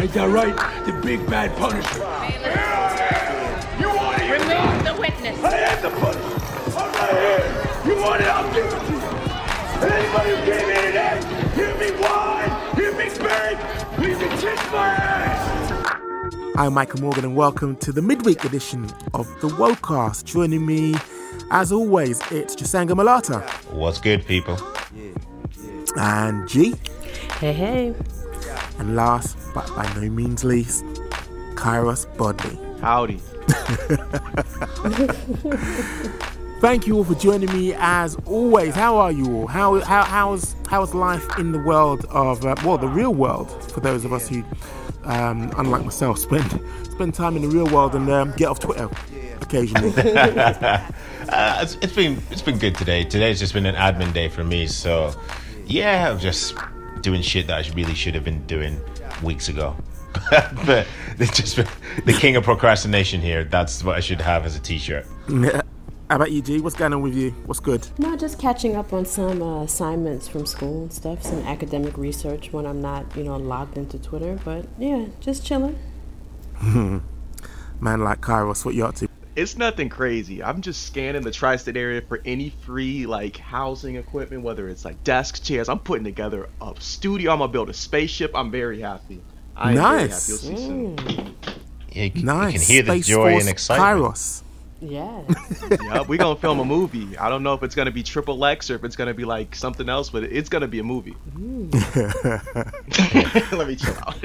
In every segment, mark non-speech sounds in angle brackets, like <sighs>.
Ain't that right? The big bad Punisher. You want it? Remove the witness. I am the Punisher. I'm right here. You want it? I'll give it to you. And anybody who came in today, hear me whine, hear me beg, please kiss my ass. I'm Michael Morgan, and welcome to the midweek edition of the Wocast. Joining me, as always, it's Chisanga Malata What's good, people? and G, Hey, hey. And last but by no means least, Kairos Bodley. Howdy. <laughs> Thank you all for joining me as always. How are you all? How how how's how's life in the world of uh, well the real world for those of us who, um, unlike myself, spend spend time in the real world and um, get off Twitter occasionally. <laughs> Uh, it's, it's been it's been good today. Today's just been an admin day for me, so yeah, I'm just doing shit that I really should have been doing weeks ago. <laughs> but it's just the king of procrastination here. That's what I should have as a t-shirt. How about you, G? What's going on with you? What's good? No, just catching up on some uh, assignments from school and stuff, some academic research when I'm not, you know, logged into Twitter. But yeah, just chilling. <laughs> Man like Kairos, what you up to? It's nothing crazy. I'm just scanning the tri-state area for any free like housing equipment, whether it's like desks, chairs. I'm putting together a studio. I'm gonna build a spaceship. I'm very happy. I am very Nice. happy. You'll see soon. You, Nice. you can hear the Space joy Force and excitement. Kairos. Yeah. yeah, we're gonna film a movie. I don't know if it's gonna be triple X or if it's gonna be like something else, but it's gonna be a movie. Mm. <laughs> Let me chill out. <laughs>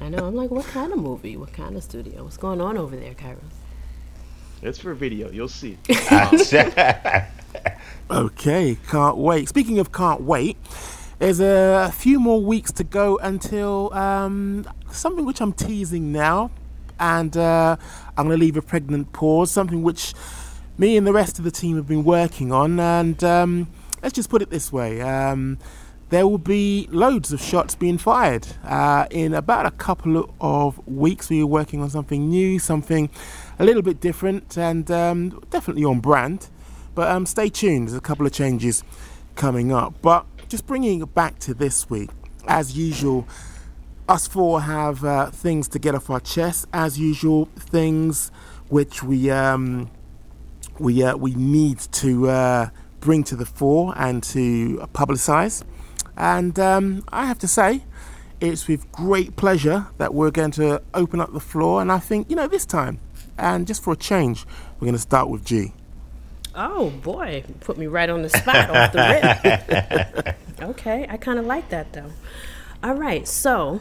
I know. I'm like, what kind of movie? What kind of studio? What's going on over there, Kairos? It's for video. You'll see. <laughs> <laughs> Okay, can't wait. Speaking of can't wait, there's a few more weeks to go until um, something which I'm teasing now, and uh, I'm going to leave a pregnant pause. Something which me and the rest of the team have been working on, and um, let's just put it this way: um, there will be loads of shots being fired uh, in about a couple of weeks. We are working on something new, something a little bit different, and um, definitely on brand. But um, stay tuned. There's a couple of changes coming up. But just bringing it back to this week, as usual, us four have uh, things to get off our chest. As usual, things which we um, we uh, we need to uh, bring to the fore and to publicise. And um, I have to say, it's with great pleasure that we're going to open up the floor. And I think you know this time, and just for a change, we're going to start with G. Oh boy, put me right on the spot off the rip. <laughs> okay, I kind of like that though. All right, so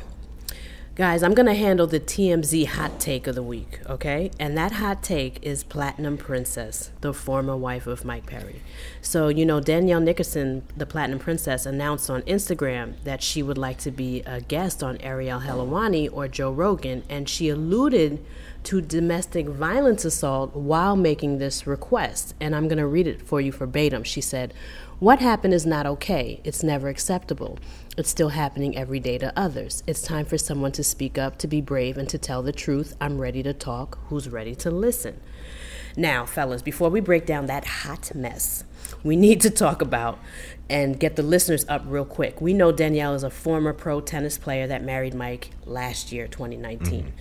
guys, I'm gonna handle the TMZ hot take of the week, okay? And that hot take is Platinum Princess, the former wife of Mike Perry. So you know Danielle Nickerson, the Platinum Princess, announced on Instagram that she would like to be a guest on Ariel Helwani or Joe Rogan, and she alluded to domestic violence assault while making this request. And I'm going to read it for you verbatim. She said, What happened is not okay. It's never acceptable. It's still happening every day to others. It's time for someone to speak up, to be brave, and to tell the truth. I'm ready to talk. Who's ready to listen? Now, fellas, before we break down that hot mess, we need to talk about and get the listeners up real quick. We know Danielle is a former pro tennis player that married Mike last year, 2019.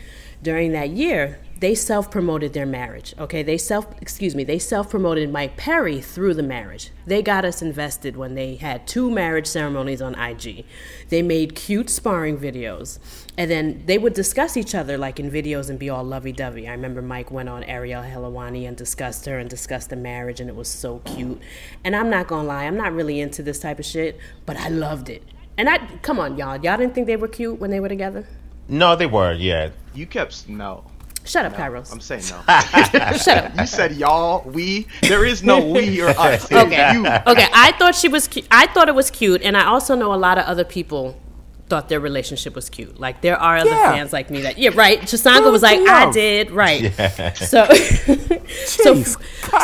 During that year, they self-promoted their marriage. Okay, they self excuse me, they self-promoted Mike Perry through the marriage. They got us invested when they had two marriage ceremonies on IG. They made cute sparring videos. And then they would discuss each other like in videos and be all lovey-dovey. I remember Mike went on Ariel Helwani and discussed her and discussed the marriage and it was so cute. And I'm not gonna lie, I'm not really into this type of shit, but I loved it. And I come on, y'all. Y'all didn't think they were cute when they were together? No, they were. Yeah, You kept no. Shut up, Kairos. I'm saying no. <laughs> Shut up. you said y'all, we. There is no we or us. <laughs> Okay. You. Okay, I thought she was. Cu- I thought it was cute, and I also know a lot of other people thought their relationship was cute. Like there are other Yeah. fans like me that yeah, right. Chisanga was like, I did right. So, <laughs> so, Jeez,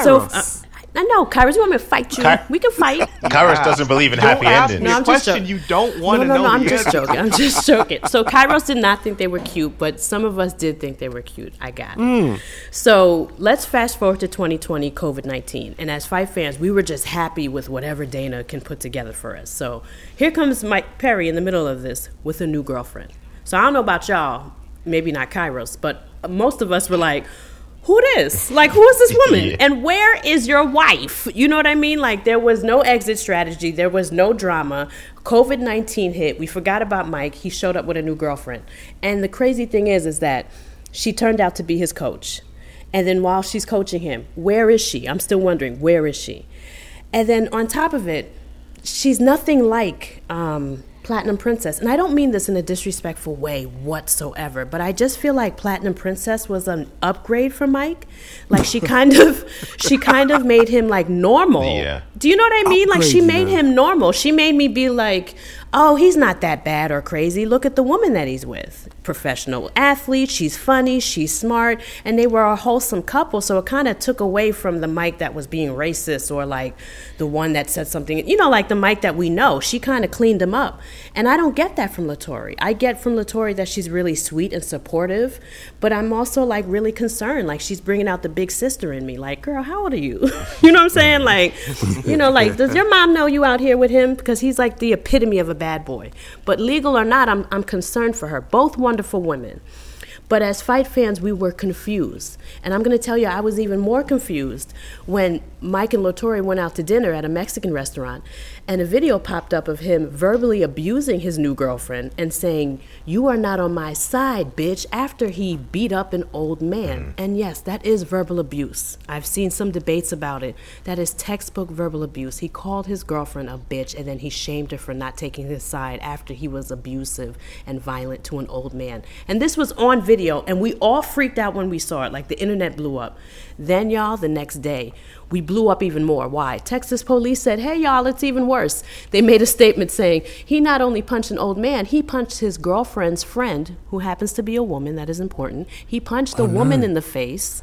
so uh, Kairos. I know, Kairos. You want me to fight you? Kai- we can fight. <laughs> Kairos doesn't believe in Don't happy ask me endings. No, I'm just question joking. you don't want to no, no, know no, the I'm just answer. joking. I'm just joking. So Kairos did not think they were cute, but some of us did think they were cute. I got it. Hmm. So let's fast forward to 2020, COVID 19. And as Fight fans, we were just happy with whatever Dana can put together for us. So here comes Mike Perry in the middle of this with a new girlfriend. So I don't know about y'all, maybe not Kairos, but most of us were like, who this? Like, who is this <laughs> woman? Yeah. And where is your wife? You know what I mean? Like, there was no exit strategy, there was no drama. COVID 19 hit. We forgot about Mike. He showed up with a new girlfriend. And the crazy thing is, is that she turned out to be his coach. And then while she's coaching him, where is she? I'm still wondering, where is she? And then on top of it, she's nothing like um, Platinum Princess. And I don't mean this in a disrespectful way whatsoever, but I just feel like Platinum Princess was an upgrade for Mike. Like she kind of she kind of made him like normal. Yeah. Do you know what I mean? like she Upgrade, made yeah. him normal. She made me be like, "Oh, he's not that bad or crazy. Look at the woman that he's with. Professional athlete, she's funny, she's smart, and they were a wholesome couple, so it kind of took away from the Mike that was being racist or like the one that said something, you know, like the Mike that we know. She kind of cleaned him up. And I don't get that from Latory. I get from Latory that she's really sweet and supportive, but I'm also like really concerned. Like she's bringing out the big sister in me. Like, girl, how old are you? <laughs> you know what I'm saying? Like, you know, like, does your mom know you out here with him? Because he's like the epitome of a bad boy. But legal or not, I'm, I'm concerned for her. Both wonderful women. But as fight fans, we were confused. And I'm going to tell you, I was even more confused when Mike and Latory went out to dinner at a Mexican restaurant and a video popped up of him verbally abusing his new girlfriend and saying, You are not on my side, bitch, after he beat up an old man. Mm. And yes, that is verbal abuse. I've seen some debates about it. That is textbook verbal abuse. He called his girlfriend a bitch and then he shamed her for not taking his side after he was abusive and violent to an old man. And this was on video and we all freaked out when we saw it. Like the internet blew up. Then, y'all, the next day, we blew up even more. Why? Texas police said, hey, y'all, it's even worse. They made a statement saying he not only punched an old man, he punched his girlfriend's friend, who happens to be a woman, that is important. He punched the oh, woman in the face.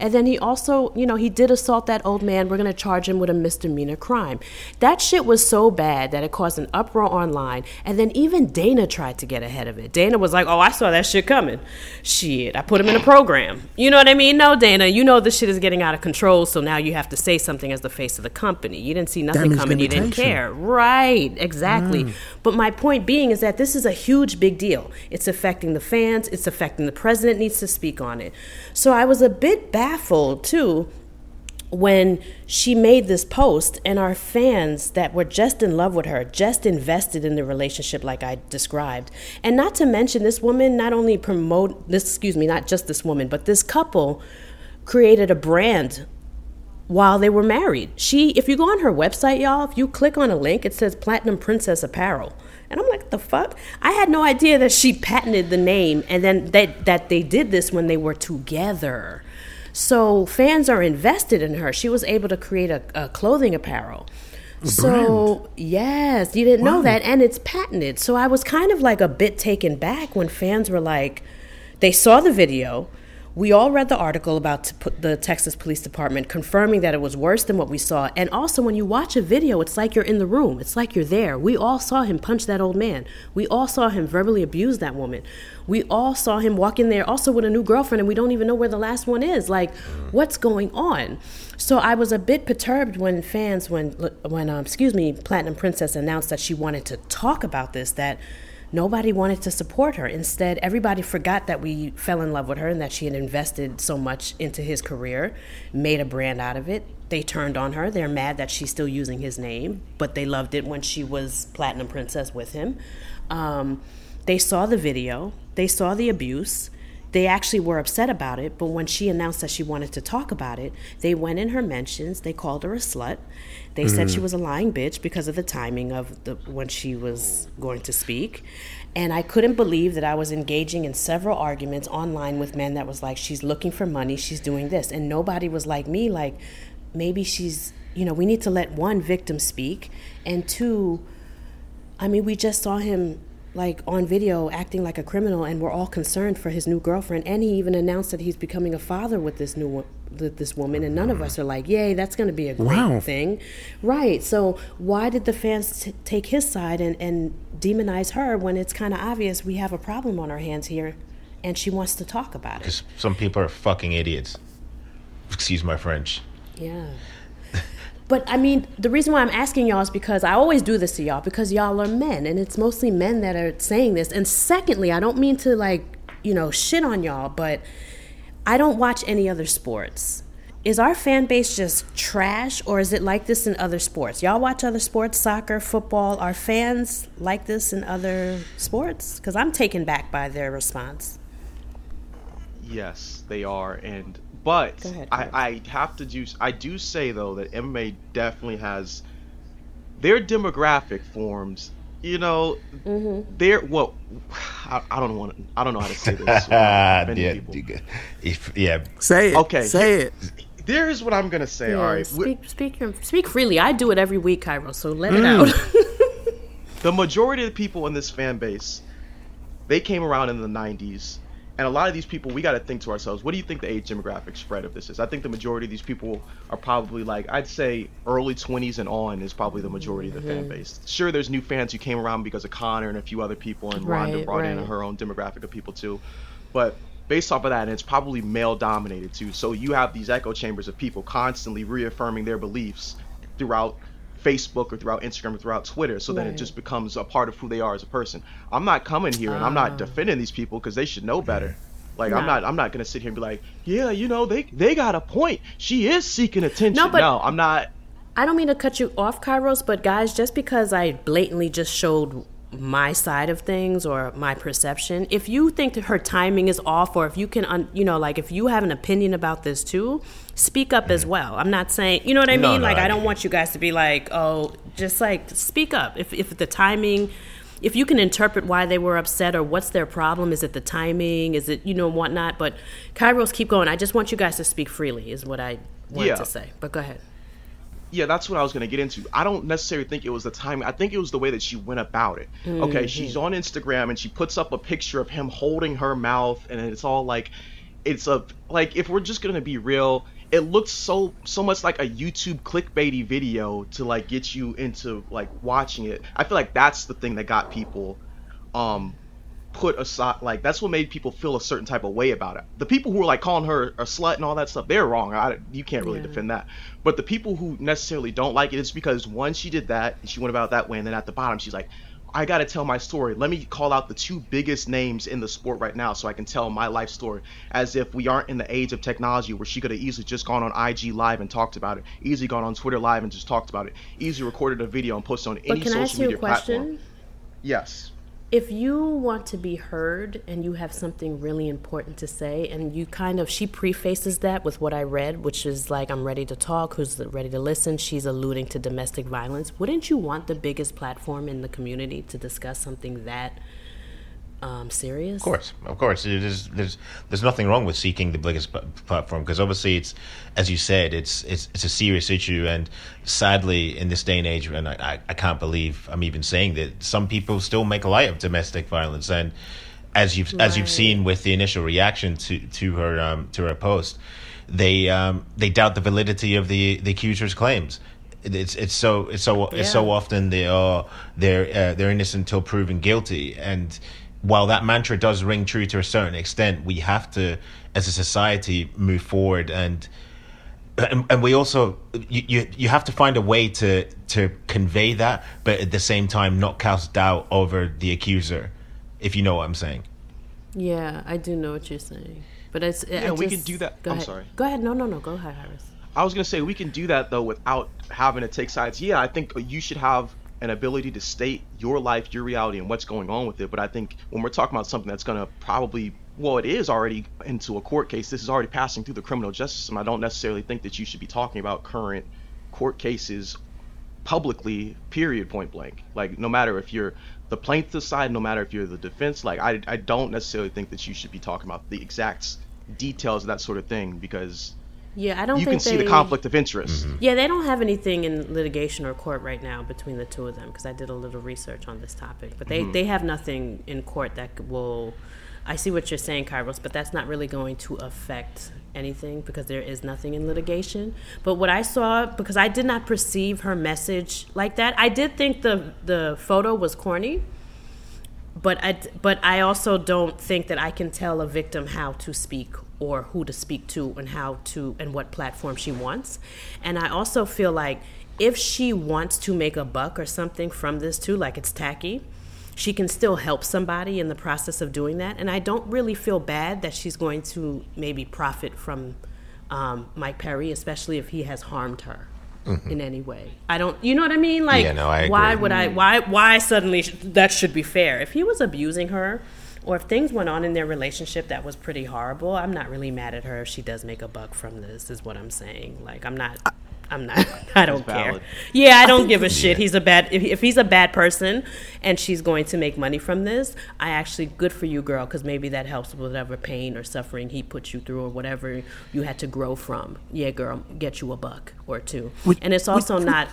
And then he also, you know, he did assault that old man. We're going to charge him with a misdemeanor crime. That shit was so bad that it caused an uproar online. And then even Dana tried to get ahead of it. Dana was like, oh, I saw that shit coming. Shit, I put him in a program. You know what I mean? No, Dana, you know this shit is getting out of control, so now you have to say something as the face of the company. You didn't see nothing Damage coming, you didn't care. Right, exactly. But my point being is that this is a huge big deal. It's affecting the fans, it's affecting the president needs to speak on it. So I was a bit baffled too when she made this post and our fans that were just in love with her, just invested in the relationship like I described. And not to mention this woman not only promote this excuse me, not just this woman, but this couple created a brand while they were married. She, if you go on her website, y'all, if you click on a link, it says Platinum Princess Apparel. And I'm like, the fuck? I had no idea that she patented the name and then that, that they did this when they were together. So fans are invested in her. She was able to create a, a clothing apparel. so yes, you didn't know that, and it's patented. So I was kind of like a bit taken back when fans were like, they saw the video. We all read the article about the Texas Police Department confirming that it was worse than what we saw. And also, when you watch a video, it's like you're in the room. It's like you're there. We all saw him punch that old man. We all saw him verbally abuse that woman. We all saw him walk in there also with a new girlfriend, and we don't even know where the last one is. Like, what's going on? So I was a bit perturbed when fans, when when um, excuse me, Platinum Princess announced that she wanted to talk about this. That nobody wanted to support her. Instead, everybody forgot that we fell in love with her and that she had invested so much into his career, made a brand out of it. They turned on her. They're mad that she's still using his name, but they loved it when she was Platinum Princess with him. Um, they saw the video, they saw the abuse. They actually were upset about it, but when she announced that she wanted to talk about it, they went in her mentions. They called her a slut. They said she mm-hmm. was a lying bitch because of the timing of the when she was going to speak. And I couldn't believe that I was engaging in several arguments online with men that was like, she's looking for money, she's doing this. And nobody was like me, like, maybe she's, you know, we need to let one victim speak. And two, I mean, we just saw him like on video acting like a criminal, and we're all concerned for his new girlfriend. And he even announced that he's becoming a father with this new with this woman, and none of us are like, "Yay, that's going to be a great Wow. thing," right? So why did the fans t- take his side and and demonize her when it's kind of obvious we have a problem on our hands here, and she wants to talk about it? Because some people are fucking idiots. Excuse my French. Yeah. But I mean, the reason why I'm asking y'all is because I always do this to y'all because y'all are men, and it's mostly men that are saying this. And secondly, I don't mean to like, you know, shit on y'all, but I don't watch any other sports. Is our fan base just trash, or is it like this in other sports? Y'all watch other sports, soccer, football. Are fans like this in other sports? Because I'm taken back by their response. Yes, they are, and but ahead, I, I have to do I do say though that MMA definitely has their demographic forms. You know, Mm-hmm. they're well. I, I don't want. I don't know how to say this. <laughs> without yeah, people. if, yeah. Say it. Okay. Say it. There's what I'm gonna say. Yeah, All right, speak, speak, speak freely. I do it every week, Cairo. So let it Mm. out. <laughs> the majority of the people in this fan base, they came around in the 90s. And a lot of these people, we got to think to ourselves, what do you think the age demographic spread of this is? I think the majority of these people are probably like, I'd say early 20s and on is probably the majority of the Mm-hmm. fan base. Sure, there's new fans who came around because of Conor and a few other people, and Ronda Right, brought in her own demographic of people too. But based off of that, and it's probably male dominated too. So you have these echo chambers of people constantly reaffirming their beliefs throughout Facebook or throughout Instagram or throughout Twitter. So then it just becomes a part of who they are as a person. I'm not coming here and I'm not Ah. defending these people because they should know better. Like I'm not I'm not gonna sit here and be like, yeah, you know, they they got a point. She is seeking attention. No, but- no I'm not. I don't mean to cut you off, Kairos, but guys, just because I blatantly just showed my side of things or my perception, if you think that her timing is off, or if you can, un, you know, like if you have an opinion about this too, speak up as mm-hmm. well. I'm not saying, you know what I No, mean? no, like I I don't want you guys to be like, oh, just like speak up. If if the timing. If you can interpret why they were upset or what's their problem, is it the timing? Is it you know whatnot? But Kairos, keep going. I just want you guys to speak freely, is what I wanted Yeah. to say. But go ahead. yeah, that's what I was gonna get into. I don't necessarily think it was the timing. I think it was the way that she went about it. Okay, mm-hmm. she's on Instagram and she puts up a picture of him holding her mouth, and it's all like, it's a like if we're just gonna be real, it looks so so much like a YouTube clickbaity video to like get you into like watching it. I feel like that's the thing that got people, um, put aside like that's what made people feel a certain type of way about it. The people who were like calling her a slut and all that stuff, they're wrong. I, you can't really Yeah. defend that. But the people who necessarily don't like it, it's because one, she did that and she went about it that way, and then at the bottom she's like, I gotta tell my story. Let me call out the two biggest names in the sport right now so I can tell my life story. As if we aren't in the age of technology where she could have easily just gone on IG live and talked about it, easily gone on Twitter live and just talked about it, easily recorded a video and posted on any But can I social ask you a media question? platform. Yes. If you want to be heard and you have something really important to say and you kind of she prefaces that with what i read which is like i'm ready to talk who's ready to listen. She's alluding to domestic violence. Wouldn't you want the biggest platform in the community to discuss something that um, serious Of course, of course. There's there's there's nothing wrong with seeking the biggest pl- platform because obviously it's, as you said, it's it's it's a serious issue, and sadly in this day and age, and I, I, can't believe I'm even saying that some people still make light of domestic violence, and as you've as you've seen with the initial reaction to to her um, to her post, they um, they doubt the validity of the the accuser's claims. It's it's so it's so it's so often they are they're uh, they're innocent until proven guilty and while that mantra does ring true to a certain extent we have to as a society move forward and and, and we also you, you you have to find a way to to convey that but at the same time not cast doubt over the accuser if you know what i'm saying yeah i do know what you're saying but it's Yeah, I we can do that- go I'm ahead. sorry. go ahead no no no go ahead Harris. I was gonna say we can do that though without having to take sides. Yeah, I think you should have an ability to state your life, your reality, and what's going on with it. But I think when we're talking about something that's gonna probably, well, it is already into a court case. This is already passing through the criminal justice system. I don't necessarily think that you should be talking about current court cases publicly. Period. Point blank. Like no matter if you're the plaintiff side, no matter if you're the defense, like I, I don't necessarily think that you should be talking about the exact details of that sort of thing because yeah i don't you think can see the conflict of interest. Mm-hmm. Yeah, they don't have anything in litigation or court right now between the two of them because I did a little research on this topic. But they, mm-hmm. they have nothing in court that will. I see what you're saying, Kairos, but that's not really going to affect anything because there is nothing in litigation. But what I saw, because I did not perceive her message like that, I did think the the photo was corny. But I, but I also don't think that I can tell a victim how to speak or who to speak to and how to and what platform she wants. And I also feel like if she wants to make a buck or something from this too, like it's tacky, she can still help somebody in the process of doing that. And I don't really feel bad that she's going to maybe profit from um, Mike Perry, especially if he has harmed her. Mm-hmm. In any way, I don't. You know what I mean? Like, yeah, no, I why would I? Why? Why suddenly sh- that should be fair? If he was abusing her, or if things went on in their relationship that was pretty horrible, I'm not really mad at her if she does make a buck from this. Is what I'm saying. Like, I'm not. I'm not. <laughs> <laughs> I don't care. Yeah, I don't give a shit. He's a bad. If, if, he's a bad person, and she's going to make money from this, I actually good for you, girl, because maybe that helps with whatever pain or suffering he put you through, or whatever you had to grow from. Yeah, girl, get you a buck or two. and it's also not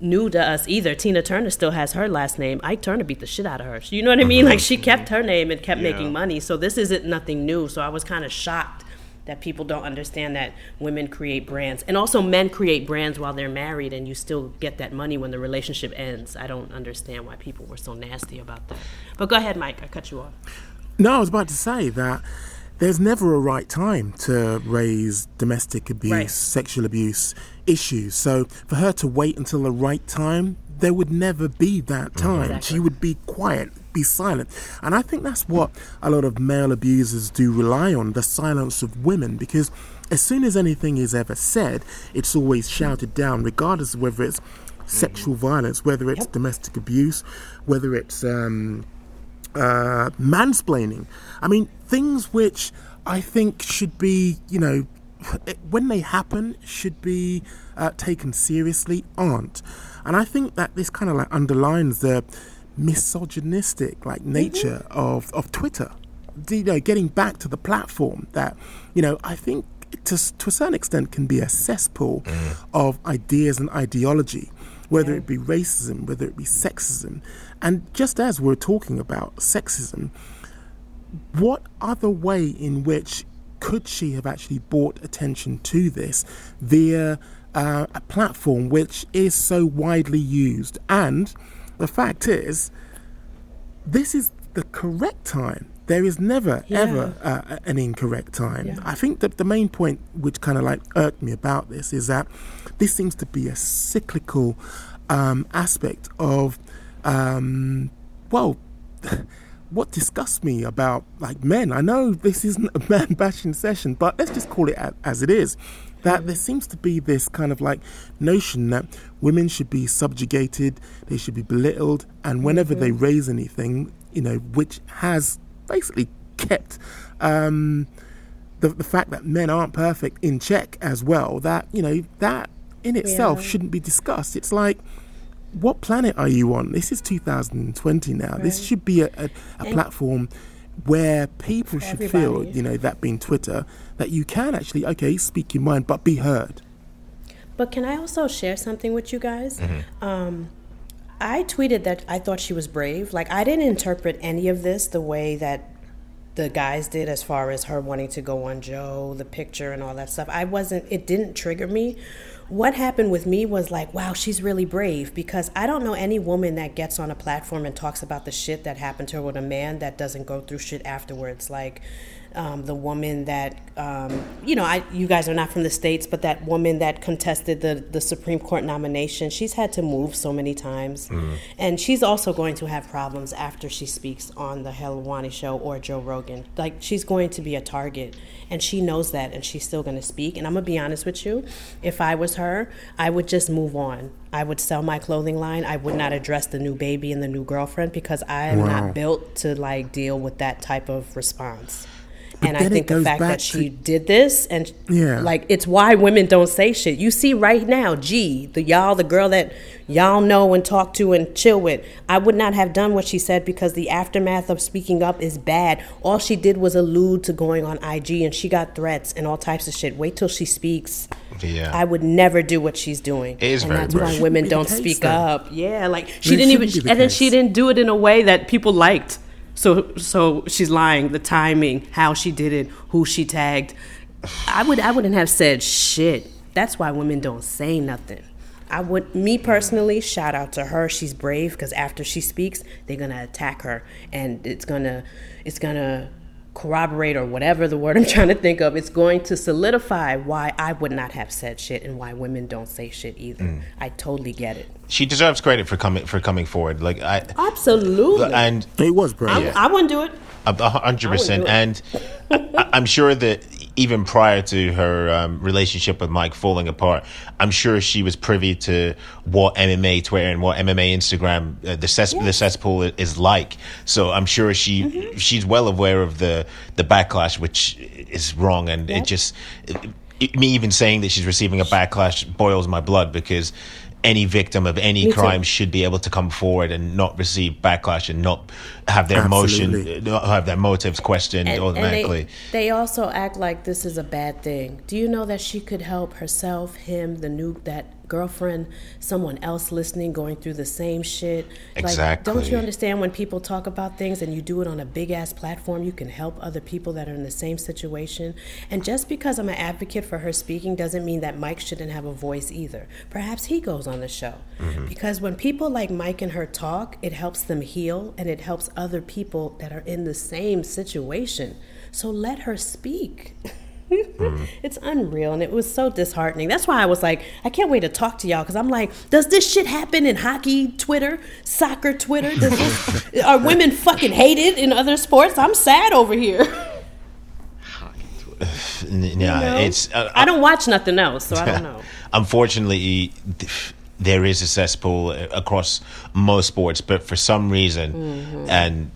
new to us either. Tina Turner still has her last name. Ike Turner beat the shit out of her. You know what I mean? Like she kept her name and kept yeah. making money. So this isn't nothing new. So I was kind of shocked that people don't understand that women create brands and also men create brands while they're married and you still get that money when the relationship ends. I don't understand why people were so nasty about that. But go ahead, Mike. I cut you off. No, I was about to say that there's never a right time to raise domestic abuse, right. sexual abuse issues. So for her to wait until the right time, there would never be that time. Exactly. She would be quiet, be silent. And I think that's what a lot of male abusers do rely on the silence of women because as soon as anything is ever said, it's always shouted down, regardless of whether it's sexual violence, whether it's yep. domestic abuse, whether it's um, uh, mansplaining. I mean, things which I think should be, you know, when they happen, should be uh, taken seriously, aren't. And I think that this kind of like underlines the misogynistic like mm-hmm. nature mm-hmm. of, of Twitter. You know, getting back to the platform that, you know, I think to, to a certain extent can be a cesspool mm. of ideas and ideology whether it be racism, whether it be sexism. And just as we're talking about sexism, what other way in which could she have actually brought attention to this via uh, a platform which is so widely used? And the fact is, this is the correct time. There is never, yeah. ever uh, an incorrect time. Yeah. I think that the main point which kind of like irked me about this is that this seems to be a cyclical um, aspect of, um, well, what disgusts me about like men. I know this isn't a <laughs> man bashing session, but let's just call it as it is. That there seems to be this kind of like notion that women should be subjugated, they should be belittled, and whenever mm-hmm. they raise anything, you know, which has basically kept um, the, the fact that men aren't perfect in check as well, that, you know, that in itself yeah. shouldn't be discussed. It's like, what planet are you on? This is 2020 now. Right. This should be a, a, a platform where people should everybody. feel, you know, that being Twitter, that you can actually, okay, speak your mind, but be heard. But can I also share something with you guys? Mm-hmm. Um, I tweeted that I thought she was brave. Like, I didn't interpret any of this the way that the guys did as far as her wanting to go on Joe, the picture, and all that stuff. I wasn't, it didn't trigger me what happened with me was like, wow, she's really brave because I don't know any woman that gets on a platform and talks about the shit that happened to her with a man that doesn't go through shit afterwards. Like, um, the woman that um, you know I you guys are not from the states but that woman that contested the the Supreme Court nomination she's had to move so many times. Mm. and she's also going to have problems after she speaks on the Helwani show or Joe Rogan. Like she's going to be a target and she knows that and she's still going to speak. And I'm gonna be honest with you if I was her I would just move on. I would sell my clothing line. I would not address the new baby and the new girlfriend because I am wow. not built to like deal with that type of response and I think the fact that she did this and yeah. like it's why women don't say shit. You see right now, G, the y'all, the girl that y'all know and talk to and chill with. I would not have done what she said because the aftermath of speaking up is bad. All she did was allude to going on IG and she got threats and all types of shit. Wait till she speaks. Yeah. I would never do what she's doing. It is and very that's why women don't speak though. up. Yeah, like she didn't even and then she didn't do it in a way that people liked. So so she's lying. The timing, how she did it, who she tagged. I would I wouldn't have said shit. That's why women don't say nothing. I would me personally shout out to her. She's brave because after she speaks, they're gonna attack her, and it's gonna it's gonna corroborate or whatever the word I'm trying to think of. It's going to solidify why I would not have said shit and why women don't say shit either. Mm. I totally get it. She deserves credit for coming for coming forward. Like I, Absolutely. and It was brave. I, I wouldn't do it. A hundred percent, and I- I'm sure that even prior to her um, relationship with Mike falling apart, I'm sure she was privy to what MMA Twitter and what MMA Instagram uh, the cess- the cesspool is like. So I'm sure she Mm-hmm. she's well aware of the the backlash, which is wrong, and it just it, it- me even saying that she's receiving a backlash boils my blood because. Any victim of any Me too. crime should be able to come forward and not receive backlash and not have their Absolutely. Uh, emotion, have their motives questioned And, and automatically. they, they also act like this is a bad thing. Do you know that she could help herself, him, the new that girlfriend, someone else listening, going through the same shit? Like, don't you understand when people talk about things and you do it on a big ass platform, you can help other people that are in the same situation? And just because I'm an advocate for her speaking doesn't mean that Mike shouldn't have a voice either. Perhaps he goes on the show. Mm-hmm. Because when people like Mike and her talk, it helps them heal and it helps other people that are in the same situation. So let her speak. <laughs> <laughs> It's unreal and it was so disheartening. That's why I was like, I can't wait to talk to y'all because I'm like, does this shit happen in hockey Twitter, soccer Twitter? Does this, <laughs> are women fucking hated in other sports? I'm sad over here. Hockey Twitter. <sighs> Yeah, You know? it's. Uh, I don't watch nothing else, so I don't <laughs> know. Unfortunately, there is a cesspool across most sports, but for some reason, Mm-hmm. and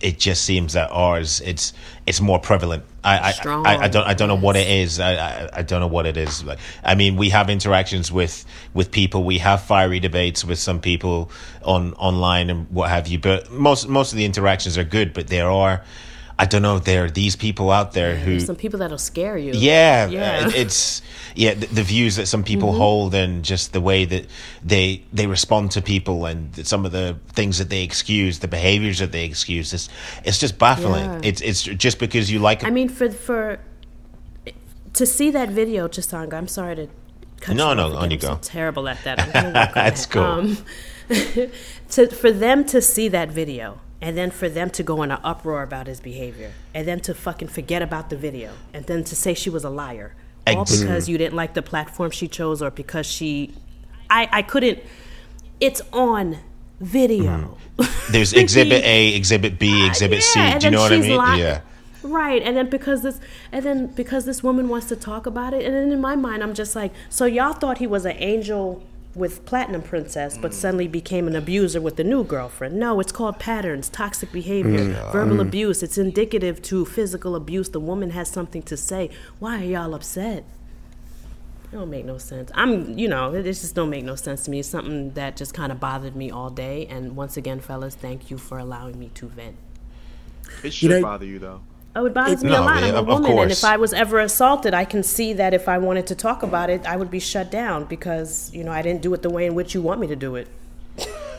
it just seems that ours it's it's more prevalent. I I, Strong, I, I don't I don't know what it is. I, I I don't know what it is. Like I mean, we have interactions with with people. We have fiery debates with some people on online and what have you. But most most of the interactions are good. But there are. I don't know. There are these people out there who There's some people that'll scare you. yeah, Yeah. it's yeah the, the views that some people hold and just the way that they they respond to people and some of the things that they excuse, the behaviors that they excuse. It's it's just baffling. Yeah. It's it's just because you like. I mean, for for to see that video, Chisanga. I'm sorry to cut No, no, on you go. So terrible at that. <laughs> I'm That's that. cool. Um, <laughs> to for them to see that video and then for them to go in an uproar about his behavior and then to fucking forget about the video and then to say she was a liar all Ex- because you didn't like the platform she chose or because she I I couldn't it's on video. <laughs> There's Exhibit A, Exhibit B, Exhibit Uh, Yeah, C. Do you know what I mean? yeah. Right, and then because this, and then because this woman wants to talk about it, and then in my mind, I'm just like, so y'all thought he was an angel with Platinum Princess, but mm. suddenly became an abuser with the new girlfriend. No, it's called patterns, toxic behavior, mm. verbal mm. abuse. It's indicative to physical abuse. The woman has something to say. Why are y'all upset? It don't make no sense. I'm, you know, it it just don't make no sense to me. It's something that just kind of bothered me all day. And once again, fellas, thank you for allowing me to vent. It should know- bother you though. Oh, it bothers It- me No, a lot. yeah, I'm a woman, and if I was ever assaulted, I can see that if I wanted to talk about it, I would be shut down because you know I didn't do it the way in which you want me to do it.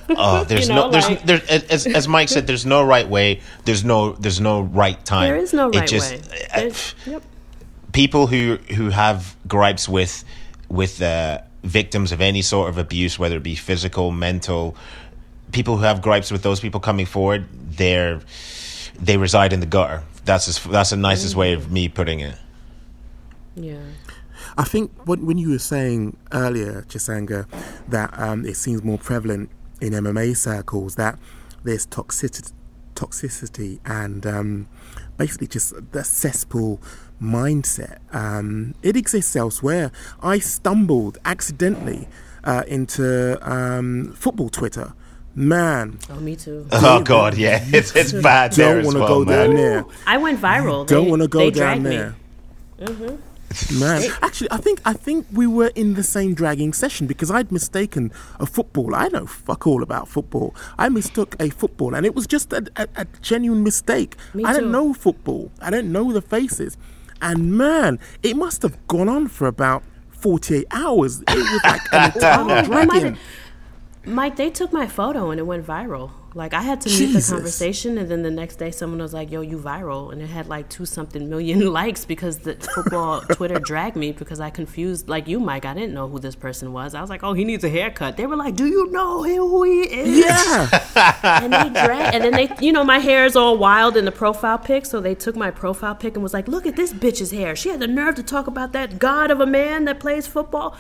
Oh, <laughs> there's You know, no, there's, like- there, as, as Mike said, there's no right way. There's no, there's no right time. There is no It right just- way. uh, There's- yep. people who who have gripes with with uh, victims of any sort of abuse, whether it be physical, mental, people who have gripes with those people coming forward, they're they reside in the gutter. That's as, that's the nicest way of me putting it. Yeah. I think when, when you were saying earlier, Chisanga, that um, it seems more prevalent in MMA circles that there's toxicity, toxicity and um, basically just the cesspool mindset. Um, it exists elsewhere. I stumbled accidentally uh, into um, football Twitter. Man, Oh, me too. Oh God, yeah, it's it's bad there don't want to well, go down there. I went viral. Don't want to go they down dragged me. there. Mm-hmm. <laughs> Man, actually, I think I think we were in the same dragging session because I'd mistaken a football. I know fuck all about football. I mistook a football, and it was just a, a, a genuine mistake. Me I too. don't know football. I don't know the faces, and man, it must have gone on for about forty-eight hours. It was like an <laughs> eternal Oh, dragging. Mike, they took my photo and it went viral. Like I had to mute the conversation, and then the next day someone was like, "Yo, you viral," and it had like two something million <laughs> likes because the football <laughs> Twitter dragged me because I confused like you, Mike. I didn't know who this person was. I was like, "Oh, he needs a haircut." They were like, "Do you know who he is?" Yeah. <laughs> and they dragged, and then they, you know, my hair is all wild in the profile pic, so they took my profile pic and was like, "Look at this bitch's hair. She had the nerve to talk about that god of a man that plays football."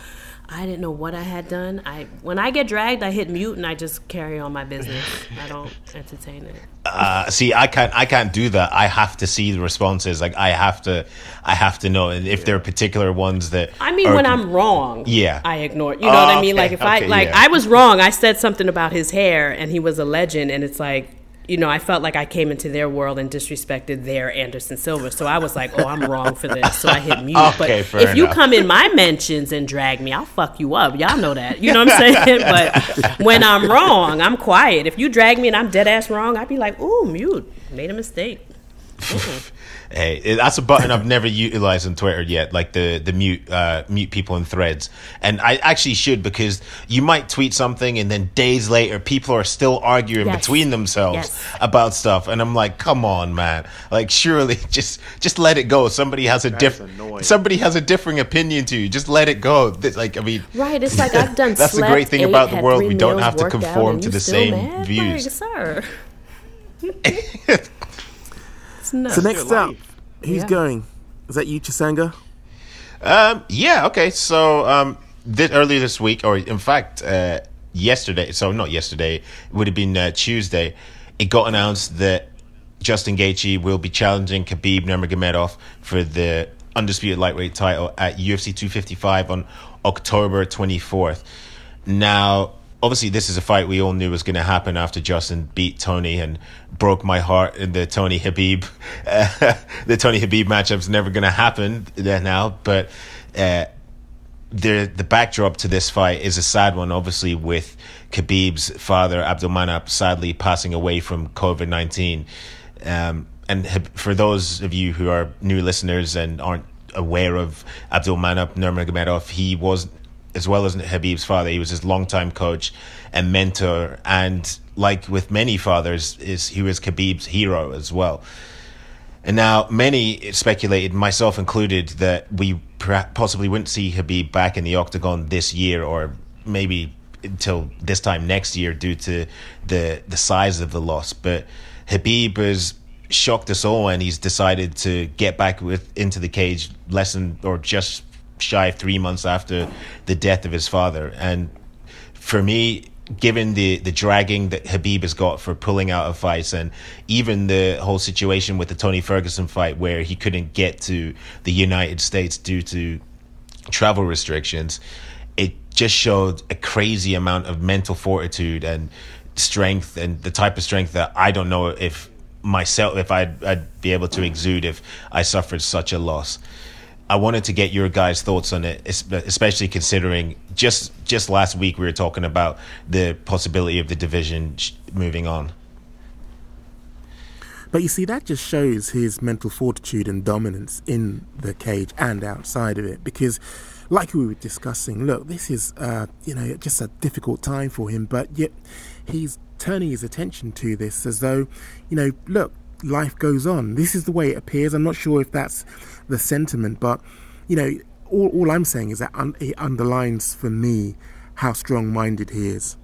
I didn't know what I had done. I when I get dragged, I hit mute and I just carry on my business. I don't <laughs> entertain it. Uh, see, I can't. I can't do that. I have to see the responses. Like I have to. I have to know And if there are particular ones that. I mean, are, when I'm wrong, Yeah. I ignore. You know what I mean? okay, Like if I like yeah. I was wrong. I said something about his hair, and he was a legend, and it's like. You know, I felt like I came into their world and disrespected their Anderson Silva. So I was like, "Oh, I'm wrong for this." So I hit mute. Okay, but if you come in my mentions and drag me, I'll fuck you up. Y'all know that. You know what I'm saying? <laughs> but when I'm wrong, I'm quiet. If you drag me and I'm dead ass wrong, I'd be like, "Ooh, mute. Made a mistake." <laughs> Hey, that's a button I've never utilized on Twitter yet, like the the mute uh, mute people in threads. And I actually should because you might tweet something and then days later people are still arguing Yes. between themselves Yes. about stuff, and I'm like, come on, man! Like, surely <laughs> just just let it go. Somebody has a different somebody has a differing opinion to you. Just let it go. Like, I mean, Right, it's like <laughs> I've done. That's the great thing ate, about the world. We don't have to worked out, conform to the same mad? views. Like, sir. It's nuts. So next up, who's Yeah. going? Is that you, Chisanga? Um, yeah, okay. So um, this, earlier this week, or in fact, uh, yesterday, so not yesterday, it would have been uh, Tuesday, it got announced that Justin Gaethje will be challenging Khabib Nurmagomedov for the undisputed lightweight title at UFC 255 on October 24th. Now, obviously, this is a fight we all knew was going to happen after Justin beat Tony and broke my heart in the Tony Khabib. <laughs> The Tony Khabib matchup's never going to happen there now, but. Uh, the the backdrop to this fight is a sad one, obviously, with Khabib's father Abdulmanap sadly passing away from COVID nineteen. Um, and for those of you who are new listeners and aren't aware of Abdulmanap Nurmagomedov, he was, as well as Khabib's father, he was his longtime coach and mentor, and like with many fathers, is he was Khabib's hero as well. And now many speculated, myself included, that we possibly wouldn't see Khabib back in the octagon this year, or maybe until this time next year, due to the the size of the loss. But Khabib has shocked us all, and he's decided to get back with into the cage less than or just shy of three months after the death of his father. And for me, given the the dragging that Khabib has got for pulling out of fights, and even the whole situation with the Tony Ferguson fight where he couldn't get to the United States due to travel restrictions, it just showed a crazy amount of mental fortitude and strength, and the type of strength that I don't know if myself if I'd, I'd be able to exude if I suffered such a loss. I wanted to get your guys' thoughts on it, especially considering just just last week we were talking about the possibility of the division moving on. But you see, that just shows his mental fortitude and dominance in the cage and outside of it. Because, like we were discussing, look, this is, uh, you know, just a difficult time for him, but yet he's turning his attention to this as though, you know, look, life goes on. This is the way it appears. I'm not sure if that's the sentiment, but, you know, all, all I'm saying is that un- it underlines for me how strong minded he is.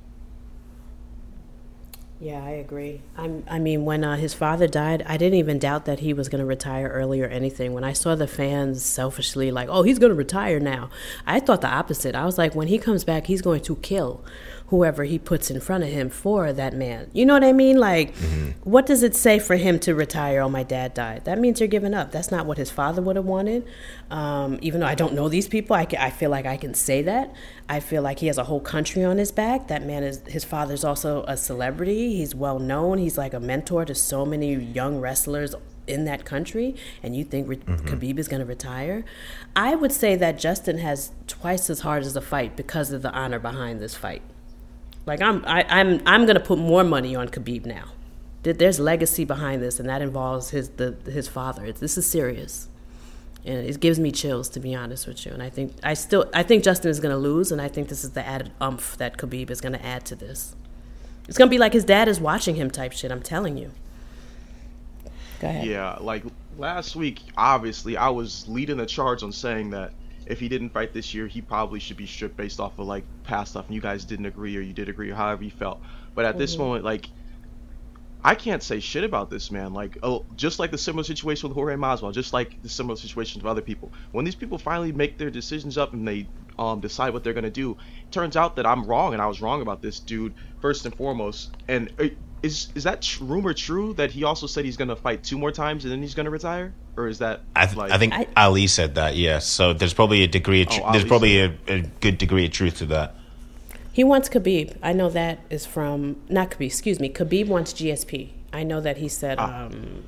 Yeah, I agree. I'm, I mean, when uh, his father died, I didn't even doubt that he was going to retire early or anything. When I saw the fans selfishly like, "Oh, he's going to retire now," I thought the opposite. I was like, when he comes back, he's going to kill whoever he puts in front of him for that man. You know what I mean? Like, what does it say for him to retire? Oh, my dad died. That means you're giving up. That's not what his father would have wanted. Um, even though I don't know these people, I, ca- I feel like I can say that. I feel like he has a whole country on his back. That man is his father's also a celebrity. He's well known. He's like a mentor to so many young wrestlers in that country. And you think re- Khabib is going to retire? I would say that Justin has twice as hard as a fight because of the honor behind this fight. Like I'm, I, I'm, I'm gonna put more money on Khabib now. There's legacy behind this, and that involves his the his father. This is serious, and it gives me chills to be honest with you. And I think I still I think Justin is gonna lose, and I think this is the added umph that Khabib is gonna add to this. It's gonna be like his dad is watching him type shit. I'm telling you. Go ahead. Yeah, like last week, obviously, I was leading the charge on saying that if he didn't fight this year, he probably should be stripped based off of like past stuff, and you guys didn't agree or you did agree or however you felt. But at this Mm-hmm. moment, like, I can't say shit about this man. Like, oh, just like the similar situation with Jorge Masvidal, just like the similar situations with other people. When these people finally make their decisions up and they um, decide what they're gonna do, it turns out that I'm wrong and I was wrong about this dude first and foremost. And uh, is is that tr- rumor true that he also said he's gonna fight two more times and then he's gonna retire, or is that I, th- like I think I- Ali said that. Yeah, so there's probably a degree. Of tr- Oh, there's probably a, a good degree of truth to that. He wants Khabib. I know that is from not Khabib. Excuse me. Khabib wants GSP. I know that he said, Ah. um,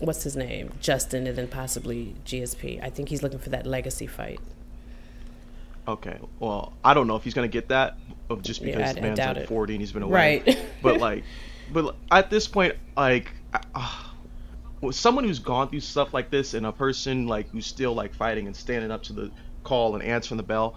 what's his name, Justin, and then possibly GSP. I think he's looking for that legacy fight. Okay, well, I don't know if he's gonna get that, of just Yeah, because I- the I man's like 40 and he's been away. Right. but <laughs> like, but at this point, like, uh, someone who's gone through stuff like this and a person like who's still like fighting and standing up to the call and answering the bell,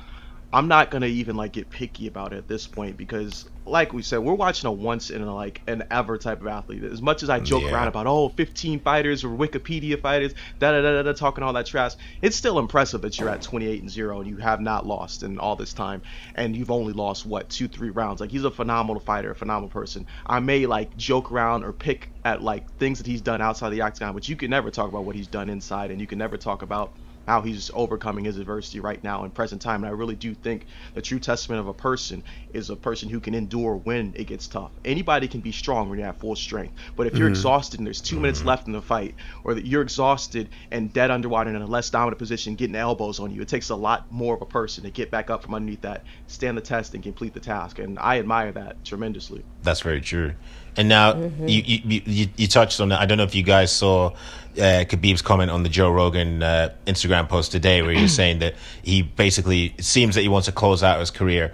I'm not gonna even like get picky about it at this point because, like we said, we're watching a once in a like an ever type of athlete. As much as I joke Yeah. around about oh 15 fighters or Wikipedia fighters, da da da da, talking all that trash, it's still impressive that you're at 28 and zero and you have not lost in all this time, and you've only lost what two three rounds. Like he's a phenomenal fighter, a phenomenal person. I may like joke around or pick at like things that he's done outside the octagon, but you can never talk about what he's done inside, and you can never talk about how he's overcoming his adversity right now in present time. And I really do think the true testament of a person is a person who can endure when it gets tough. Anybody can be strong when you're at full strength, but if you're exhausted and there's 2 minutes left in the fight, or that you're exhausted and dead underwater and in a less dominant position, getting elbows on you, it takes a lot more of a person to get back up from underneath that, stand the test, and complete the task. And I admire that tremendously. That's very true. And now Mm-hmm. you, you you you touched on that. I don't know if you guys saw uh, Khabib's comment on the Joe Rogan uh, Instagram post today, where he was <clears throat> saying that he basically it seems that he wants to close out his career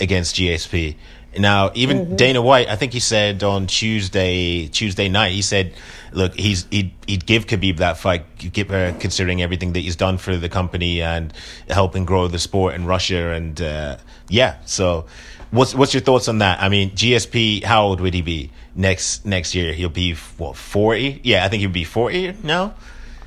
against GSP. Now, even Mm-hmm. Dana White, I think he said on Tuesday Tuesday night, he said, "Look, he's he'd, he'd give Khabib that fight, give, uh, considering everything that he's done for the company and helping grow the sport in Russia." And uh, yeah, so what's what's your thoughts on that? I mean, GSP, how old would he be next next year? He'll be what forty? Yeah, I think he'll be forty now.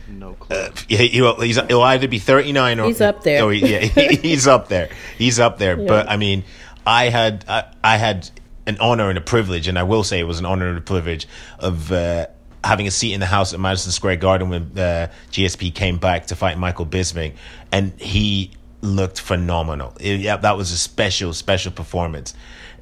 No clue. Yeah, he'll, he's, he'll either be 39 or He's up there. Or, yeah, <laughs> he- he's up there. He's up there. But I mean, I had I, I had an honor and a privilege, and I will say it was an honor and a privilege of uh, having a seat in the house at Madison Square Garden when uh, GSP came back to fight Michael Bisping, and he looked phenomenal. It- yeah, that was a special, special performance.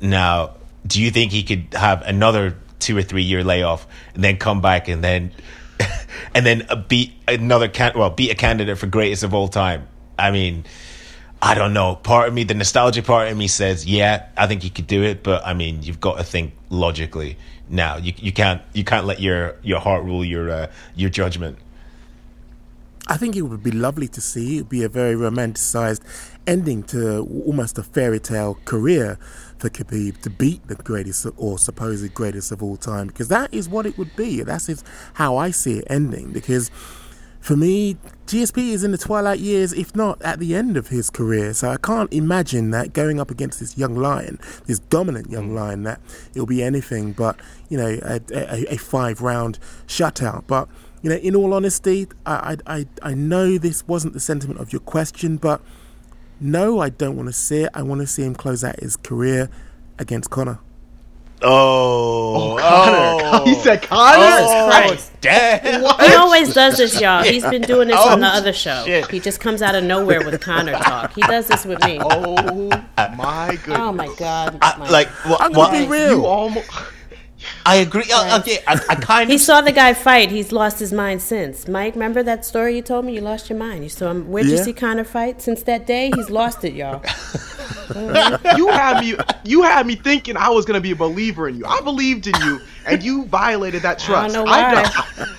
Now, do you think he could have another two or three year layoff and then come back and then <laughs> and then beat another can well beat a candidate for greatest of all time? I mean, I don't know. Part of me, the nostalgic part of me says, yeah, I think you could do it, but I mean, you've got to think logically. Now, you you can't you can't let your your heart rule your uh, your judgment. I think it would be lovely to see. It would be a very romanticized ending to almost a fairy tale career for Khabib to beat the greatest or supposed greatest of all time, because that is what it would be. That's is how I see it ending. Because for me, GSP is in the twilight years, if not at the end of his career. So I can't imagine that going up against this young lion, this dominant young mm. lion, that it'll be anything but you know a, a, a five round shutout. But you know, in all honesty, I, I I I know this wasn't the sentiment of your question, but no, I don't want to see it. I want to see him close out his career against Conor. Oh, oh Conor. Oh. <laughs> he said Conor. Oh, Jesus Christ. damn! He always does this, y'all. He's been doing this on the Oh, other show. shit. He just comes out of nowhere with Conor talk. He does this with me. Oh, Oh my goodness. Oh my God. I, My- like, what? I'm gonna be real. You almost. I agree. Uh, okay, I, I kind He saw the guy fight. He's lost his mind since. Mike, remember that story you told me? You lost your mind. You saw him. Where'd you see Conor fight? Since that day, he's lost it, y'all. <laughs> you had me you had me thinking I was gonna be a believer in you. I believed in you, and you violated that I trust. don't know I why.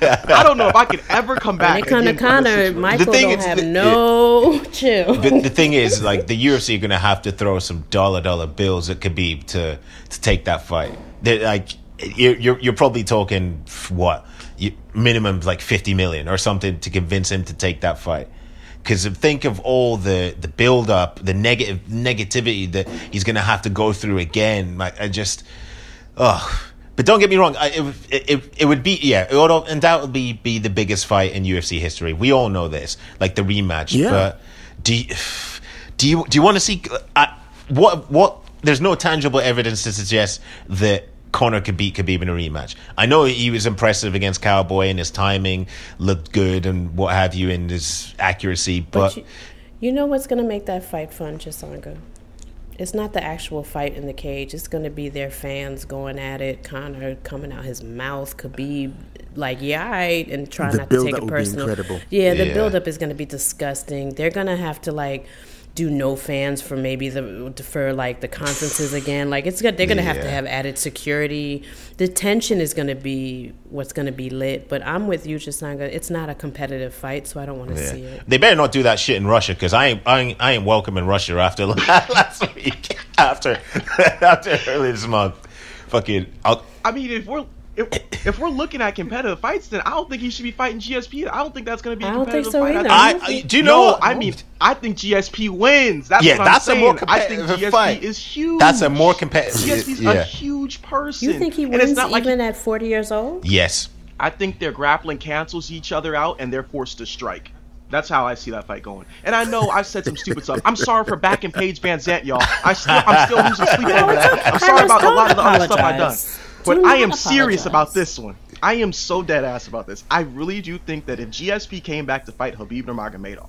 don't, I don't know if I could ever come back. When it come to again Conor, situation. Michael thing don't is have that- no <laughs> chill. the, the thing is, like the UFC are gonna have to throw some dollar dollar bills at Khabib to to take that fight. They're, like you're, you're you're probably talking what you, minimum like fifty million or something to convince him to take that fight. Because think of all the the build up, the negative negativity that he's gonna have to go through again. Like I just. oh, but don't get me wrong. I, it, it, it would be yeah, it would undoubtedly be the biggest fight in UFC history. We all know this, like the rematch. Yeah. But do you, do you do you want to see uh, what what? There's no tangible evidence to suggest that Conor could beat Khabib in a rematch. I know he was impressive against Cowboy and his timing looked good and what have you, and his accuracy, but. But you, you know what's going to make that fight fun, Chisanga? It's not the actual fight in the cage. It's going to be their fans going at it, Conor coming out his mouth, Khabib like yeah, I and trying The not to take build-up it will be personal. incredible. Yeah, the Yeah. buildup is going to be disgusting. They're going to have to like do no fans for maybe the for like the conferences again. Like it's good. They're going to have to have added security. The tension is going to be what's going to be lit. But I'm with you, Chisanga. It's not a competitive fight, so I don't want to see it. They better not do that shit in Russia because I ain't, I ain't I ain't welcome in Russia after <laughs> last week after <laughs> after early this month. Fucking, I'll, I mean, if we're if, if we're looking at competitive fights, then I don't think he should be fighting GSP. I don't think that's going to be a competitive I don't think competitive so fight. either. I I, think- do you know. no. I mean, I think GSP wins. That's Yeah, what I'm that's a saying. more I think competitive GSP fight. is huge. That's a more competitive- GSP's yeah. a huge person. You think he And it's wins not like even at 40 years old? yes, I think their grappling cancels each other out and they're forced to strike. That's how I see that fight going. And I know I've said some stupid stuff. I'm sorry for backing Paige VanZant, y'all. I still, I'm still losing sleep over that. I'm sorry about a lot of the other stuff I've done. Apologize. But Do I not am serious about this one. I am so dead ass about this. I really do think that if GSP came back to fight Khabib Nurmagomedov,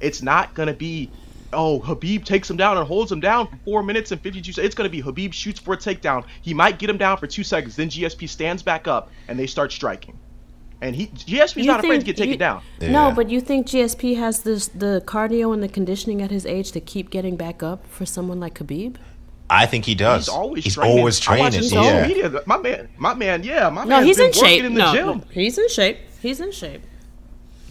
it's not gonna be, oh Khabib takes him down and holds him down for four minutes and 52 seconds. It's gonna be Khabib shoots for a takedown. He might get him down for two seconds. Then GSP stands back up and they start striking. And he GSP's You not afraid to get taken you- down. No, but you think GSP has this, the cardio and the conditioning at his age to keep getting back up for someone like Khabib? I think he does. He's always he's training. always I watch training. his He's social Yeah. media. My man, my man, yeah, my No, man's he's in shape. in the no, gym. he's in shape. He's in shape.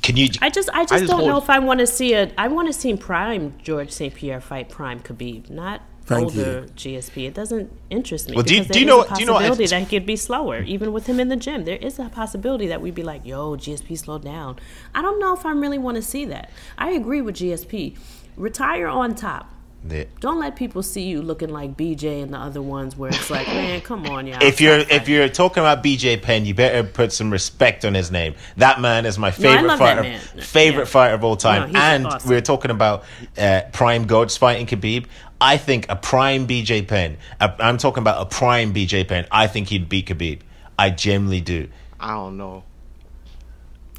Can you? I just, I just, just don't hold- know if I want to see a. I want to see prime George St. Pierre fight prime Khabib, not Thank older GSP. It doesn't interest me. Well, do you- because do you know is a what- do you know what- possibility that he could be slower, even with him in the gym. There is a possibility that we'd be like, "Yo, GSP, slow down." I don't know if I really want to see that. I agree with GSP. Retire on top. Yeah. Don't let people see you looking like BJ and the other ones where it's like, <laughs> man, come on, y'all. If you're if you're talking about BJ Penn, you better put some respect on his name. That man is my favorite love that fighter, favorite Yeah. fighter of all time. No, and awesome. we're talking about uh, prime goats fighting Khabib. I think a prime BJ Penn. i I'm talking about a prime BJ Penn. I think he'd beat Khabib. I genuinely do. I don't know.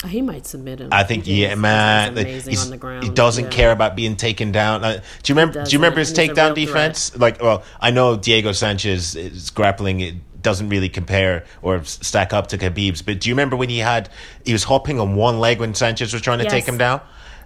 He might submit him. I think BJ yeah, is- man. like, amazing on the ground. He doesn't Yeah. care about being taken down. Uh, do you remember? Do you remember his and he's a takedown defense? Like, well, I know Diego Sanchez is grappling. It doesn't really compare or stack up to Khabib's. But do you remember when he had he was hopping on one leg when Sanchez was trying to take him down?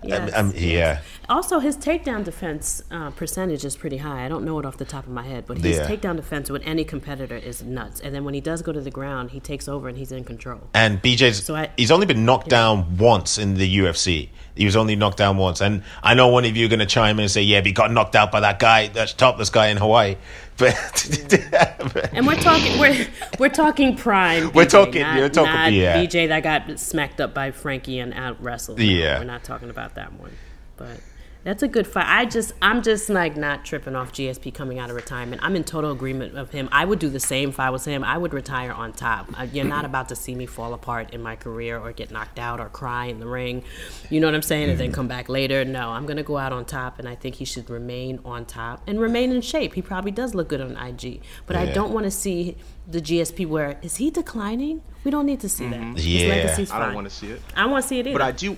Yes, yes. yeah. Also, his takedown defense uh, percentage is pretty high. I don't know it off the top of my head, but his Yeah. takedown defense with any competitor is nuts. And then when he does go to the ground, he takes over and he's in control. And BJ's So I- he's only been knocked down once in the UFC. He was only knocked down once. And I know one of you are going to chime in and say, "Yeah, but he got knocked out by that guy, that topless guy in Hawaii." <laughs> And we're talking we're we're talking prime. We're talking- not, you're talking- not yeah. BJ that got smacked up by Frankie and out wrestled. No, Yeah. we're not talking about that one. But that's a good fight. I just I'm just like not tripping off GSP coming out of retirement. I'm in total agreement of him. I would do the same if I was him. I would retire on top. Uh, You're not about to see me fall apart in my career or get knocked out or cry in the ring. You know what I'm saying? And then come back later. No, I'm gonna go out on top, and I think he should remain on top and remain in shape. He probably does look good on IG, but I don't want to see the GSP where is he declining? We don't need to see that. His Yeah. legacy's I don't want to see it. I want to see it either. But I do.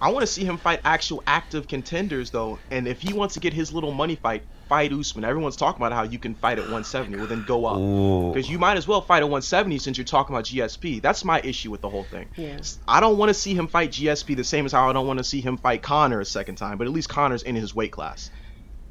I want to see him fight actual active contenders though, and if he wants to get his little money fight, fight Usman. Everyone's talking about how you can fight at 170, well then go up, because you might as well fight at 170 since you're talking about GSP. That's my issue with the whole thing. Yeah. I don't want to see him fight GSP the same as how I don't want to see him fight Conor a second time, but at least Conor's in his weight class.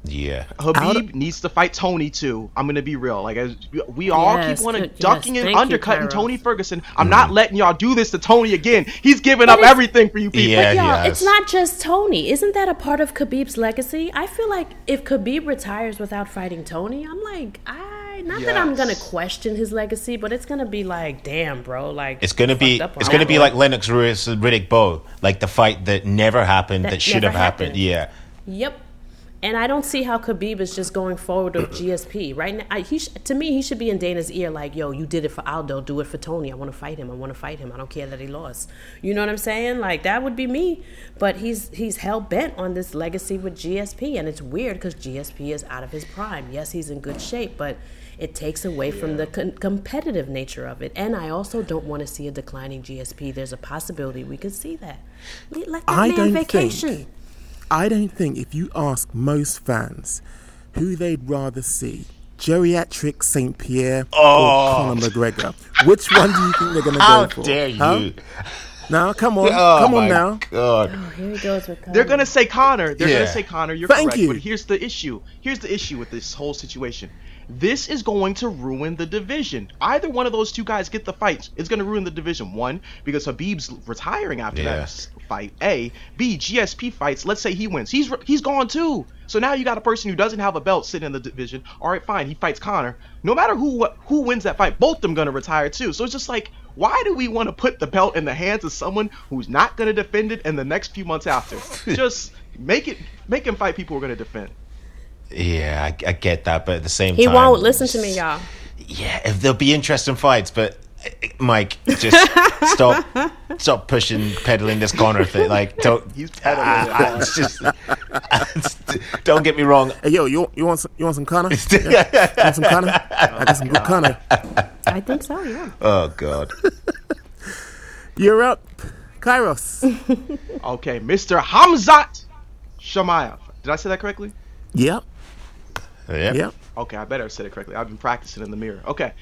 Yeah. Khabib needs to fight Tony too. I'm gonna be real. Like as we all Yes, keep on good- ducking yes, and thank you, undercutting Tony Ferguson. I'm mm-hmm. not letting y'all do this to Tony again. He's giving But up everything for you people. Yeah, But y'all, he it's not just Tony. Isn't that a part of Khabib's legacy? I feel like if Khabib retires without fighting Tony, I'm like, I not that I'm gonna question his legacy, but it's gonna be like, damn, bro, like It's gonna be it's gonna be like Lennox Lewis Riddick Bowe, like the fight that never happened that, That should have happened. happened. Yeah. Yep. And I don't see how Khabib is just going forward with GSP right now. I, he sh- to me, he should be in Dana's ear like, "Yo, you did it for Aldo, do it for Tony. I want to fight him. I want to fight him. I don't care that he lost." You know what I'm saying? Like that would be me. But he's he's hell bent on this legacy with GSP, and it's weird because GSP is out of his prime. Yes, he's in good shape, but it takes away yeah. from the con- competitive nature of it. And I also don't want to see a declining GSP. There's a possibility we could see that. Let that I man vacation. Think, I don't think if you ask most fans who they'd rather see, geriatric St. Pierre oh. or Conor McGregor, which one do you think they're going <laughs> to go for? How dare you? Huh? Now, come on, <laughs> oh come on now. God. Oh, here he goes with Conor. They're gonna say Conor. They're yeah. gonna say Conor. You're Thank correct. You. But here's the issue. Here's the issue with this whole situation. This is going to ruin the division. Either one of those two guys get the fight, it's going to ruin the division. One, because Khabib's retiring after yeah. that fight. A. B. GSP fights. Let's say he wins. He's he's gone too. So now you got a person who doesn't have a belt sitting in the division. All right, fine. He fights Conor. No matter who who wins that fight, both them gonna retire too. So it's just like, why do we want to put the belt in the hands of someone who's not gonna defend it in the next few months after? <laughs> just make it make him fight people who are gonna defend. Yeah, I, I, get that, but at the same he time, he won't listen to me, y'all. Yeah, if there'll be interesting fights, but Mike, just stop, stop pushing, peddling this Conor thing. Like, don't. He's peddling. Uh, it's just, <laughs> don't get me wrong. Hey, yo, you you want some, you want some Conor? <laughs> Yeah? want some Conor? I got some good <laughs> Conor. I think so. Yeah. Oh God. You're up, Kairos. okay, Mr. Hamzat Chimaev. Did I say that correctly? Yep. Yeah. Yep. Okay, I better have said it correctly. I've been practicing in the mirror. Okay.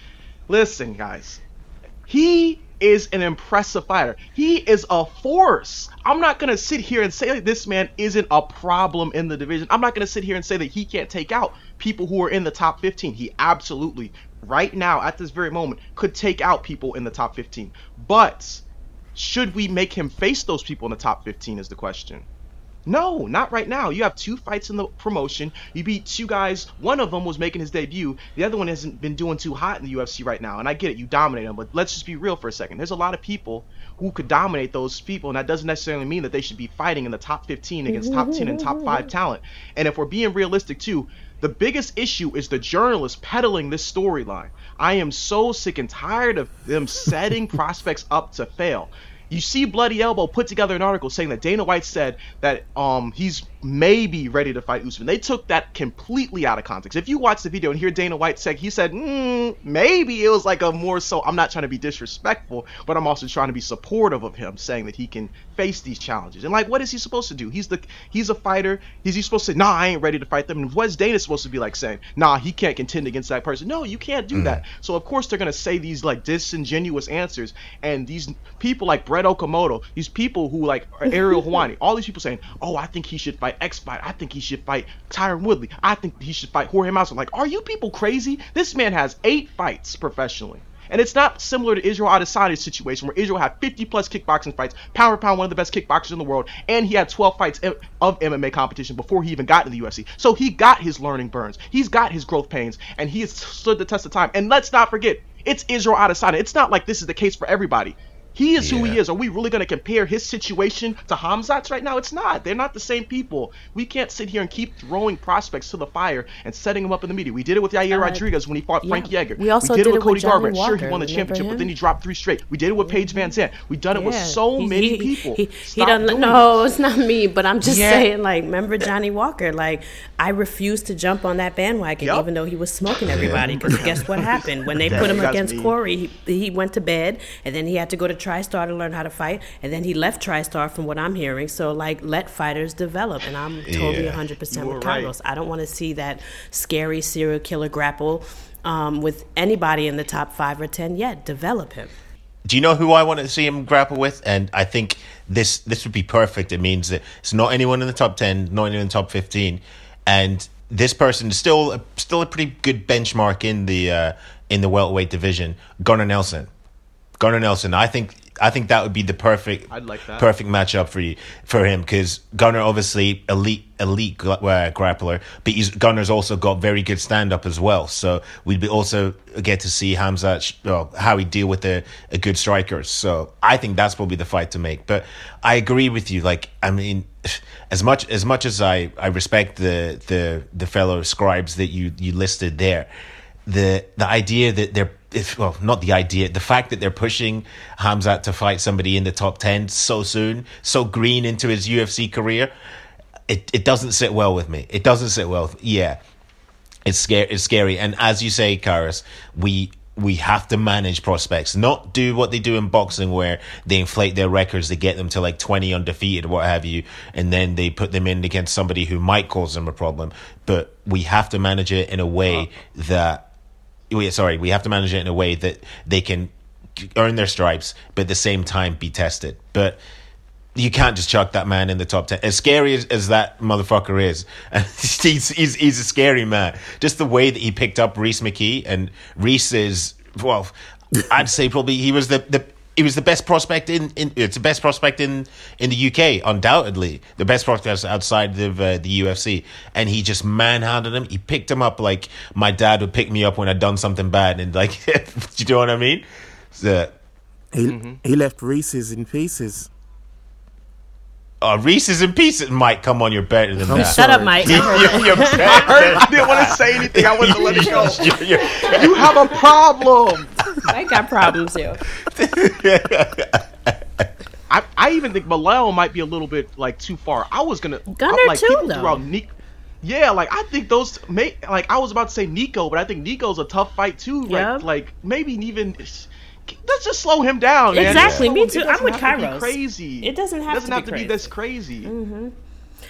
Listen, guys. He is an impressive fighter. He is a force. I'm not going to sit here and say that this man isn't a problem in the division. I'm not going to sit here and say that he can't take out people who are in the top 15. He absolutely, right now, at this very moment, could take out people in the top 15. But should we make him face those people in the top 15 is the question. No, not right now. You have two fights in the promotion. You beat two guys. One of them was making his debut. The other one hasn't been doing too hot in the UFC right now. And I get it, you dominate them, but let's just be real for a second. There's a lot of people who could dominate those people, and that doesn't necessarily mean that they should be fighting in the top 15 against top 10 and top 5 talent. And if we're being realistic too, the biggest issue is the journalists peddling this storyline. I am so sick and tired of them setting <laughs> prospects up to fail. You see Bloody Elbow put together an article saying that Dana White said that um, he's maybe ready to fight Usman. They took that completely out of context. If you watch the video and hear Dana White say, he said, mm, maybe it was like a more so, I'm not trying to be disrespectful, but I'm also trying to be supportive of him, saying that he can face these challenges. And like, what is he supposed to do? He's the he's a fighter. Is he supposed to say, nah, I ain't ready to fight them? And what is Dana supposed to be like saying, nah, he can't contend against that person? No, you can't do mm. that. So of course they're gonna say these like disingenuous answers, and these people like Brett Okamoto, these people who like Ariel <laughs> Helwani, all these people saying, oh, I think he should fight X fight. I think he should fight Tyron Woodley. I think he should fight Jorge Masvidal. Like, are you people crazy? This man has eight fights professionally. And it's not similar to Israel Adesanya's situation where Israel had 50 plus kickboxing fights, pound for pound, one of the best kickboxers in the world, and he had 12 fights of MMA competition before he even got into the UFC. So he got his learning burns, he's got his growth pains, and he has stood the test of time. And let's not forget, it's Israel Adesanya. It's not like this is the case for everybody. He is yeah. who he is. Are we really going to compare his situation to Hamzat's right now? It's not. They're not the same people. We can't sit here and keep throwing prospects to the fire and setting them up in the media. We did it with Yair uh, Rodriguez when he fought yeah. Frankie Edgar. We also we did, did, it with Cody Garbrandt. Sure, he won the championship, but then he dropped three straight. We did it with Paige VanZant. We've done it with so he, many he, people. He, he done, no, it's not me, but I'm just saying, like, remember Johnny Walker? Like, I refused to jump on that bandwagon, yep. even though he was smoking everybody. Because guess what happened? When they <laughs> put him against me. Corey, he, he went to bed, and then he had to go to TriStar to learn how to fight, and then he left TriStar from what I'm hearing. So like, let fighters develop, and I'm totally yeah, 100 percent with Carlos. Right. I don't want to see that scary serial killer grapple um, with anybody in the top five or ten yet. Develop him. Do you know who I want to see him grapple with? And I think this this would be perfect. It means that it's not anyone in the top ten, not anyone in the top fifteen, and this person is still still a pretty good benchmark in the uh, in the welterweight division. Gunnar Nelson, Gunnar Nelson. I think I think that would be the perfect I'd like that. perfect matchup for you for him because Gunnar obviously elite elite uh, grappler, but he's Gunnar's also got very good stand up as well. So we'd be also get to see Hamzat well, how he deal with a, a good striker. So I think that's probably the fight to make. But I agree with you. Like I mean, <sighs> as much as much as I I respect the the the fellow scribes that you you listed there the the idea that they're if well not the idea the fact that they're pushing Hamzat to fight somebody in the top 10 so soon so green into his UFC career it it doesn't sit well with me. It doesn't sit well with, yeah. It's scary it's scary. And as you say Karis we we have to manage prospects not do what they do in boxing where they inflate their records they get them to like 20 undefeated what have you and then they put them in against somebody who might cause them a problem. But we have to manage it in a way uh, that we, sorry, we have to manage it in a way that they can earn their stripes, but at the same time be tested. But you can't just chuck that man in the top ten. As scary as, as that motherfucker is, <laughs> he's, he's he's a scary man. Just the way that he picked up Rhys McKee, and Rhys is well, I'd say probably he was the the. He was the best prospect in, in it's the best prospect in, in the UK, undoubtedly the best prospect outside of uh, the UFC, and he just manhandled him. He picked him up like my dad would pick me up when I'd done something bad, and like, <laughs> you know what I mean? So, He he left Reese's in pieces. uh, Reese's in pieces. Mike, come on, you're better than I'm that. Shut up, Mike. <laughs> I You're, you're better <laughs> I heard. I didn't want to say anything. I wanted to let it go. You're- you're- You have a problem. <laughs> I got problems here. <laughs> I, I even think Malone might be a little bit like too far. I was gonna Gunnar I, like too, people though. threw Nick. Yeah, like I think those may like I was about to say Nico, but I think Nico's a tough fight too. Yeah. Like, like maybe even let's just slow him down. man. Exactly, Just me slow too. I'm doesn't with have to Kairos. Crazy. It doesn't have doesn't to have be to be crazy. this crazy. Mm-hmm.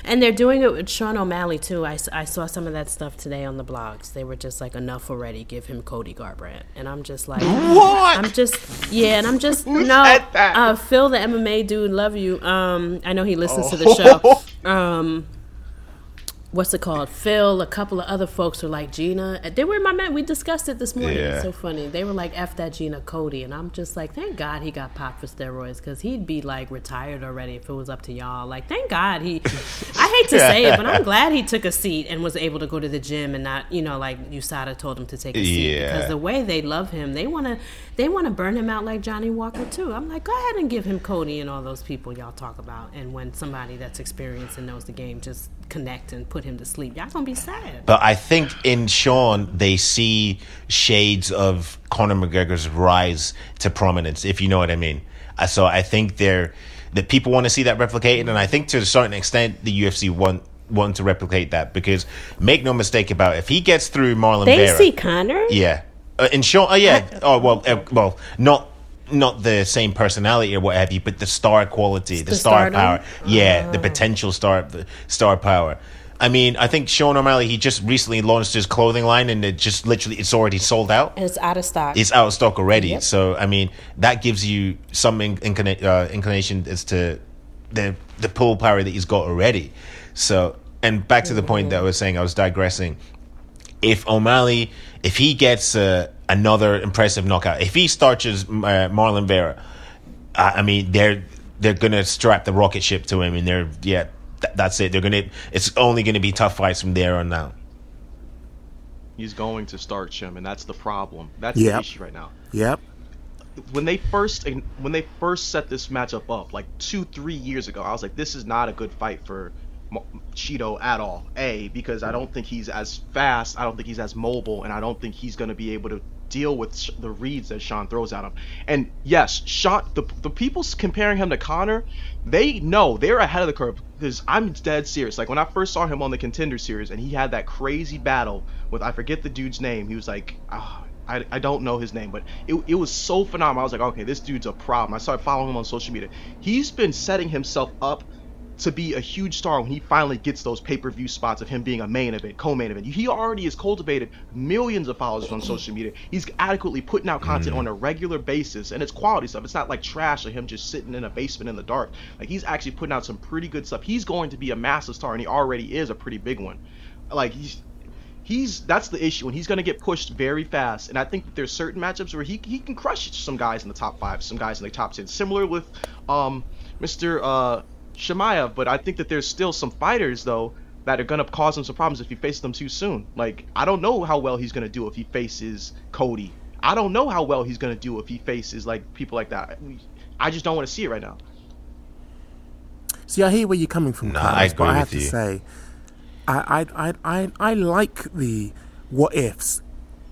And they're doing it with Sean O'Malley too. I, I saw some of that stuff today on the blogs. They were just like, enough already. Give him Cody Garbrandt. And I'm just like, What? I'm just yeah, and I'm just no. that? Uh, Phil, the MMA dude, love you. Um, I know he listens to the Oh. show. <laughs> Um, what's it called? Phil, a couple of other folks were like Gina. They were in my man. We discussed it this morning. Yeah. It's so funny. They were like, "F that Gina Cody," and I'm just like, thank God he got popped for steroids because he'd be like retired already if it was up to y'all. Like, thank God he. I hate to say it, but I'm <laughs> glad he took a seat and was able to go to the gym and not, you know, like USADA told him to take a seat Yeah. because the way they love him, they want to, they want to burn him out like Johnny Walker too. I'm like, go ahead and give him Cody and all those people y'all talk about. And when somebody that's experienced and knows the game just connect and put him to sleep, y'all gonna be sad. But I think in Sean, they see shades of Conor McGregor's rise to prominence, if you know what I mean. Uh, So I think they're that people want to see that replicated, and I think to a certain extent, the UFC want want to replicate that because make no mistake about it, if he gets through Marlon They Vera, see Conor. yeah, uh, in Sean, oh yeah, oh well, uh, well, not. Not the same personality or what have you, but the star quality, the, The star stardom? power, yeah, the potential star, the star power. I mean, I think Sean O'Malley he just recently launched his clothing line, and it just literally it's already sold out. It's out of stock. It's out of stock already. Yep. So I mean, that gives you some inclina- uh, inclination as to the the pull power that he's got already. So and back to the point that I was saying, I was digressing. If O'Malley, if he gets uh, another impressive knockout, if he starches uh, Marlon Vera, I, I mean they're they're gonna strap the rocket ship to him, and they're yeah. th- That's it. They're gonna. It's only gonna be tough fights from there on out. He's going to start him, and that's the problem. That's Yep. the issue right now. Yep. when they first when they first set this matchup up like two three years ago i was like this is not a good fight for Mo- Chito at all a because i don't think he's as fast i don't think he's as mobile and i don't think he's going to be able to deal with the reads that sean throws at him and yes sean the, the people comparing him to Conor they know they're ahead of the curve because i'm dead serious like when i first saw him on the contender series and he had that crazy battle with i forget the dude's name he was like ah, I, I don't know his name, but it, it was so phenomenal. I was like, okay, this dude's a problem. I started following him on social media. He's been setting himself up to be a huge star when he finally gets those pay-per-view spots of him being a main event, co-main event. He already has cultivated millions of followers on social media. He's adequately putting out content on a regular basis, and it's quality stuff. It's not like trash or him just sitting in a basement in the dark. Like he's actually putting out some pretty good stuff. He's going to be a massive star, and he already is a pretty big one. Like he's he's that's the issue, and he's going to get pushed very fast. And I think there's certain matchups where he he can crush some guys in the top five, some guys in the top ten. Similar with um, Mr. Uh, Chimaev, but I think that there's still some fighters though that are gonna cause him some problems if he faces them too soon. Like I don't know how well he's gonna do if he faces Cody. I don't know how well he's gonna do if he faces like people like that. I just don't want to see it right now. See, I hear where you're coming from, No, Carlos, I agree but I with have to say, I, I, I, I, I like the what ifs,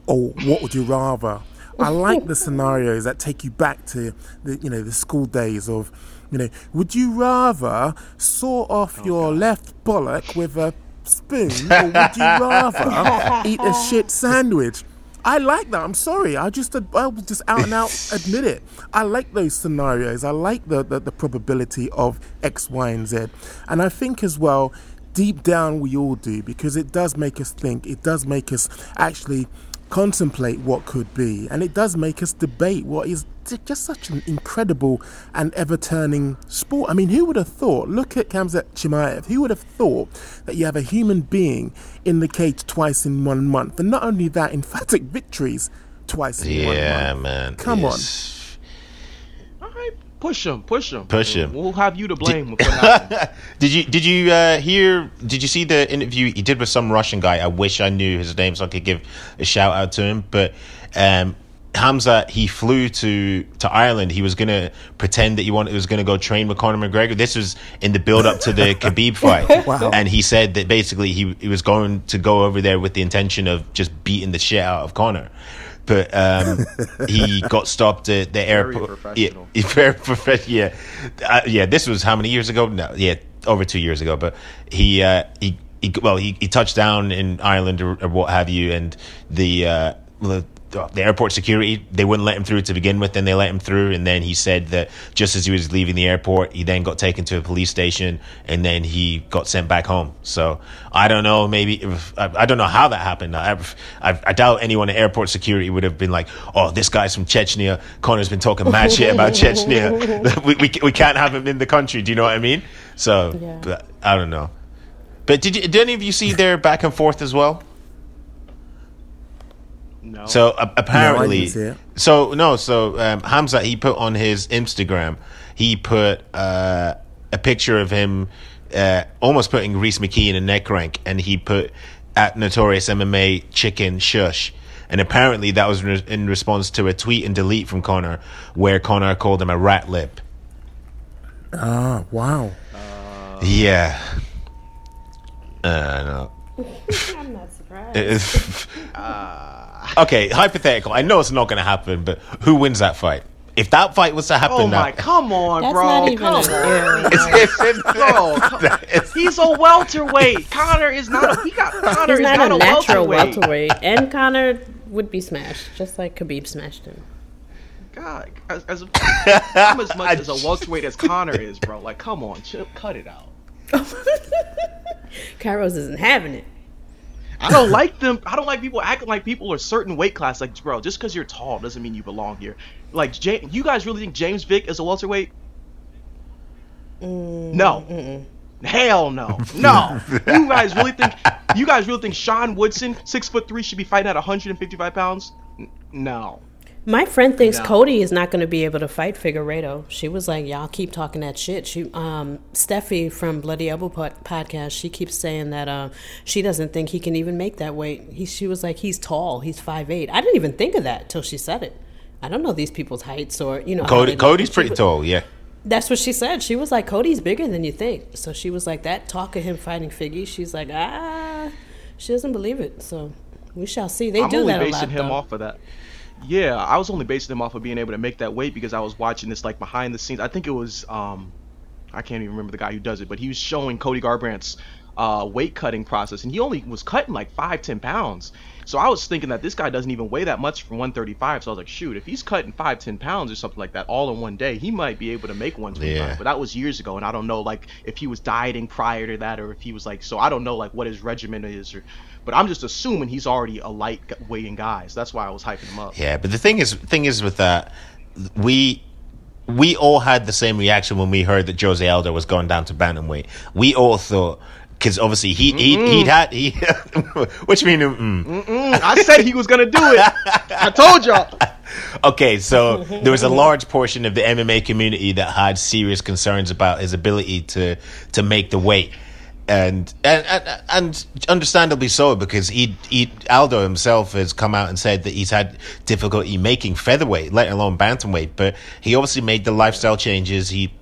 or what would you rather. I like the <laughs> scenarios that take you back to the, you know, the school days of, you know, would you rather saw off oh, your left bollock with a spoon, <laughs> or would you rather eat a shit sandwich? I like that. I'm sorry. I just I will just out and out <laughs> admit it. I like those scenarios. I like the, the the probability of X, Y, and Z. And I think as well, deep down we all do because it does make us think. It does make us actually contemplate what could be, and it does make us debate what is just such an incredible and ever-turning sport. I mean, who would have thought? Look at Hamzat Chimaev. Who would have thought that you have a human being in the cage twice in one month, and not only that, emphatic victories twice in one month. Yeah, man. Come on. It's- All right, push him, push him, Push him. We'll have you to blame with <laughs> what. Did you did you uh, hear? Did you see the interview he did with some Russian guy? I wish I knew his name so I could give a shout out to him. But um, Hamza, he flew to to Ireland. He was gonna pretend that he wanted he was gonna go train with Conor McGregor. This was in the build up to the <laughs> Khabib fight, Wow. and he said that basically he he was going to go over there with the intention of just beating the shit out of Conor. But um, he got stopped at the airport. Yeah, <laughs> very professional. Yeah, uh, yeah. This was how many years ago? No, yeah, over two years ago. But he, uh, he, he well, he, he touched down in Ireland or, or what have you, and the. Uh, the airport security they wouldn't let him through to begin with then they let him through and then he said that just as he was leaving the airport he then got taken to a police station and then he got sent back home. So i don't know maybe if, I, I don't know how that happened. I, I, I doubt anyone at airport security would have been like oh this guy's from chechnya. Conor's been talking mad shit about <laughs> chechnya. <laughs> We, we, we can't have him in the country. Do you know what i mean? So Yeah. but i don't know. But did, you, did any of you see their back and forth as well No. so uh, apparently, didn't see it. so no, so um, Hamza he put on his Instagram, he put uh, a picture of him uh, almost putting Rhys McKee in a neck crank, and he put at Notorious MMA Chicken Shush. And apparently that was re- in response to a tweet and delete from Conor, where Conor called him a rat lip. Ah, wow. Yeah. Uh, no. <laughs> I'm not surprised. <laughs> okay, hypothetical. I know it's not going to happen, but who wins that fight? If that fight was to happen, oh now, my, come on, That's bro. not even <laughs> come an on. area. Bro, he's a welterweight. Conor is not. A, he got Conor He's is not, not, a natural welterweight. welterweight. And Conor would be smashed, just like Khabib smashed him. God, as, as I'm as much as a <laughs> welterweight as Conor is, bro. Like, come on, chill, cut it out. <laughs> Kairos isn't having it. I don't like them. I don't like people acting like people are certain weight class. Like, bro, just because you're tall doesn't mean you belong here. Like, Ja- you guys really think James Vick is a welterweight? Mm, no. Hell no. <laughs> No. you guys really think? You guys really think Sean Woodson, six foot three, should be fighting at 155 pounds? N- No. My friend thinks No. Cody is not going to be able to fight Figueiredo. She was like, "Y'all keep talking that shit." She, um, Steffi from Bloody Elbow pod- podcast, she keeps saying that uh, she doesn't think he can even make that weight. He, she was like, "He's tall. He's 5'8". I didn't even think of that till she said it. I don't know these people's heights or you know. Cody. Cody's She pretty was- tall, yeah. That's what she said. She was like, Cody's bigger than you think. So she was like, that talk of him fighting Figgy. She's like, ah, she doesn't believe it. So we shall see. They I'm do only that a basing lot. him though. off of that. Yeah, I was only basing him off of being able to make that weight because I was watching this like behind the scenes. I think it was um, I can't even remember the guy who does it, but he was showing Cody Garbrandt's uh, weight cutting process, and he only was cutting like five, ten pounds. So I was thinking that this guy doesn't even weigh that much from 135. So I was like, shoot, if he's cutting five, ten pounds or something like that all in one day, he might be able to make 125. Yeah. But that was years ago, and I don't know like if he was dieting prior to that or if he was like. So I don't know like what his regimen is or. But I'm just assuming he's already a light weighting guy, so that's why I was hyping him up. Yeah, but the thing is, thing is with that, we we all had the same reaction when we heard that Jose Aldo was going down to bantamweight. We all thought because obviously he he he'd had he. <laughs> what you mean? Mm? I said he was gonna do it. <laughs> I told y'all. Okay, so <laughs> there was a large portion of the MMA community that had serious concerns about his ability to to make the weight. And, and and and understandably so because he he Aldo himself has come out and said that he's had difficulty making featherweight, let alone bantamweight. But he obviously made the lifestyle changes. He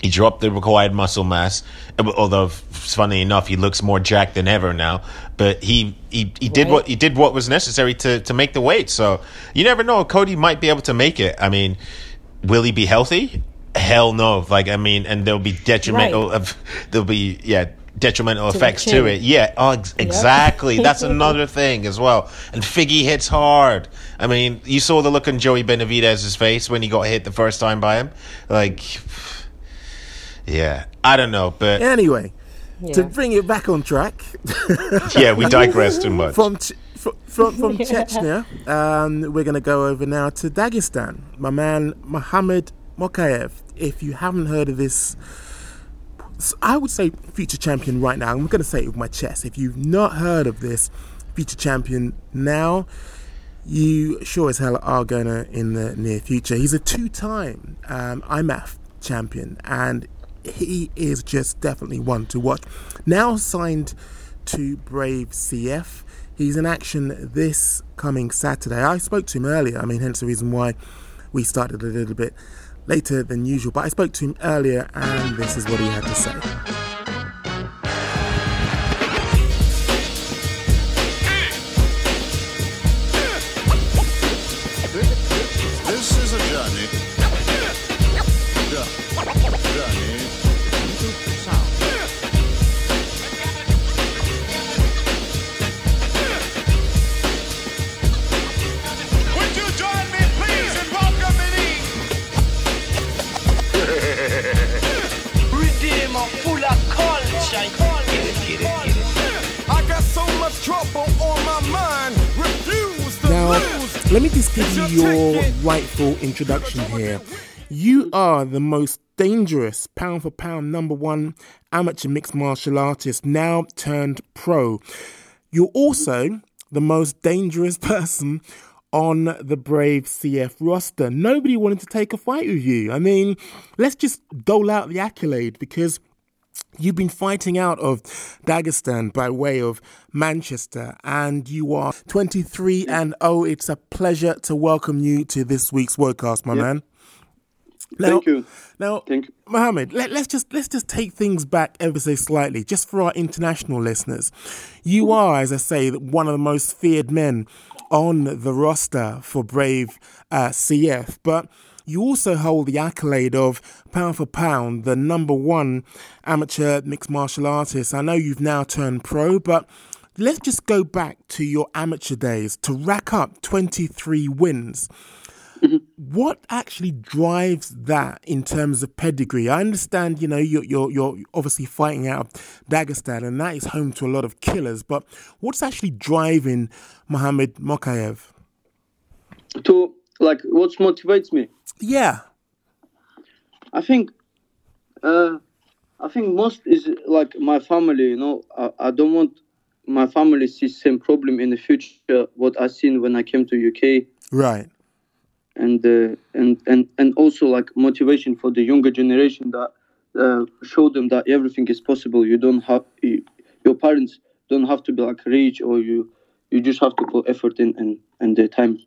he dropped the required muscle mass, uh, although funny enough, he looks more jacked than ever now. But he he, he did what he did what was necessary to to make the weight. So you never know. Cody might be able to make it. I mean, will he be healthy? Hell no. Like I mean, and there'll be detrimental Right. of there'll be yeah detrimental the effects to it. Yeah, oh, ex- exactly. That's <laughs> another thing as well. And Figgy hits hard. I mean, you saw the look on Joey Benavidez's face when he got hit the first time by him. Like, yeah, I don't know, but Anyway, to bring it back on track, <laughs> yeah, we digress too much. from Ch- fr- from, from <laughs> Chechnya, um, we're going to go over now to Dagestan. My man Mohammed Mokayev. If you haven't heard of this, s- I would say future champion right now. I'm going to say it with my chest. If you've not heard of this future champion now, you sure as hell are going to in the near future. He's a two-time um, IMMAF champion, and he is just definitely one to watch. Now signed to Brave CF. He's in action this coming Saturday. I spoke to him earlier. I mean, hence the reason why we started a little bit later than usual. But I spoke to him earlier, and this is what he had to say. This is a journey. Trouble on my mind. Refuse to Now, lose. let me just give you your rightful introduction here. You are the most dangerous pound for pound number one amateur mixed martial artist, now turned pro. You're also the most dangerous <laughs> person on the Brave CF roster. Nobody wanted to take a fight with you. I mean, let's just dole out the accolade because You've been fighting out of Dagestan by way of Manchester, and you are 23 and 0. It's a pleasure to welcome you to this week's Wordcast, my man. Now, Thank you. Now, Thank you. Mohammed, let, let's just let's just take things back ever so slightly, just for our international listeners. You are, as I say, one of the most feared men on the roster for Brave uh, CF, but you also hold the accolade of pound for pound, the number one amateur mixed martial artist. I know you've now turned pro, but let's just go back to your amateur days to rack up 23 wins mm-hmm. what actually drives that in terms of pedigree? I understand, you know, you're you're, you're obviously fighting out of Dagestan, and that is home to a lot of killers. But what's actually driving Mohammed Mokayev? To like, what motivates me? Yeah, I think, uh, I think most is like my family. You know, I, I don't want my family see same problem in the future. What I seen when I came to UK, right. and uh, and and and also like motivation for the younger generation that uh, show them that everything is possible. You don't have you, your parents don't have to be like rich, or you you just have to put effort in and and the time.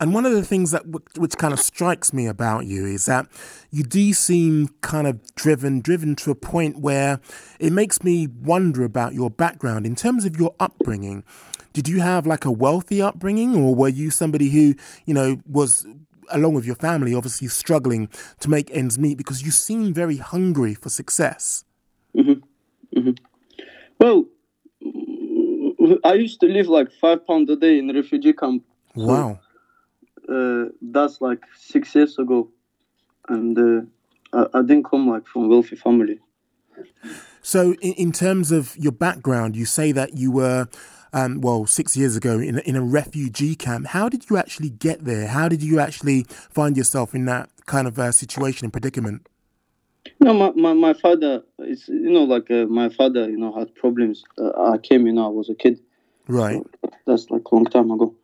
And one of the things that which kind of strikes me about you is that you do seem kind of driven, driven to a point where it makes me wonder about your background in terms of your upbringing. Did you have like a wealthy upbringing, or were you somebody who you know was along with your family, obviously struggling to make ends meet because you seem very hungry for success? Mm-hmm. Mm-hmm. Well, I used to live like five pounds a day in a refugee camp. Wow. Uh, that's like six years ago, and uh, I, I didn't come like from wealthy family. So, in, in terms of your background, you say that you were, um, well, six years ago in a, in a refugee camp. How did you actually get there? How did you actually find yourself in that kind of uh, situation and predicament? No, my, my, my father, it's, you know, like uh, my father, you know, had problems. Uh, I came, you know, I was a kid. Right. That's like a long time ago.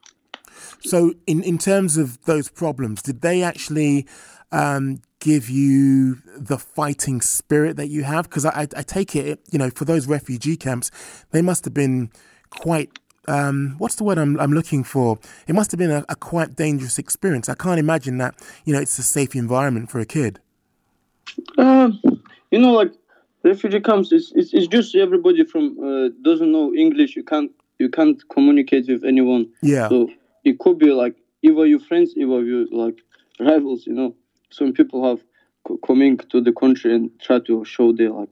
So, in, in terms of those problems, did they actually um, give you the fighting spirit that you have? Because I, I take it, you know, for those refugee camps, they must have been quite. Um, what's the word I'm, I'm looking for? It must have been a, a quite dangerous experience. I can't imagine that, you know, it's a safe environment for a kid. Um, you know, like refugee camps, it's, it's, it's just everybody from uh, doesn't know English. You can't you can't communicate with anyone. Yeah. So it could be like either your friends, either you like rivals. You know, some people have co- coming to the country and try to show their like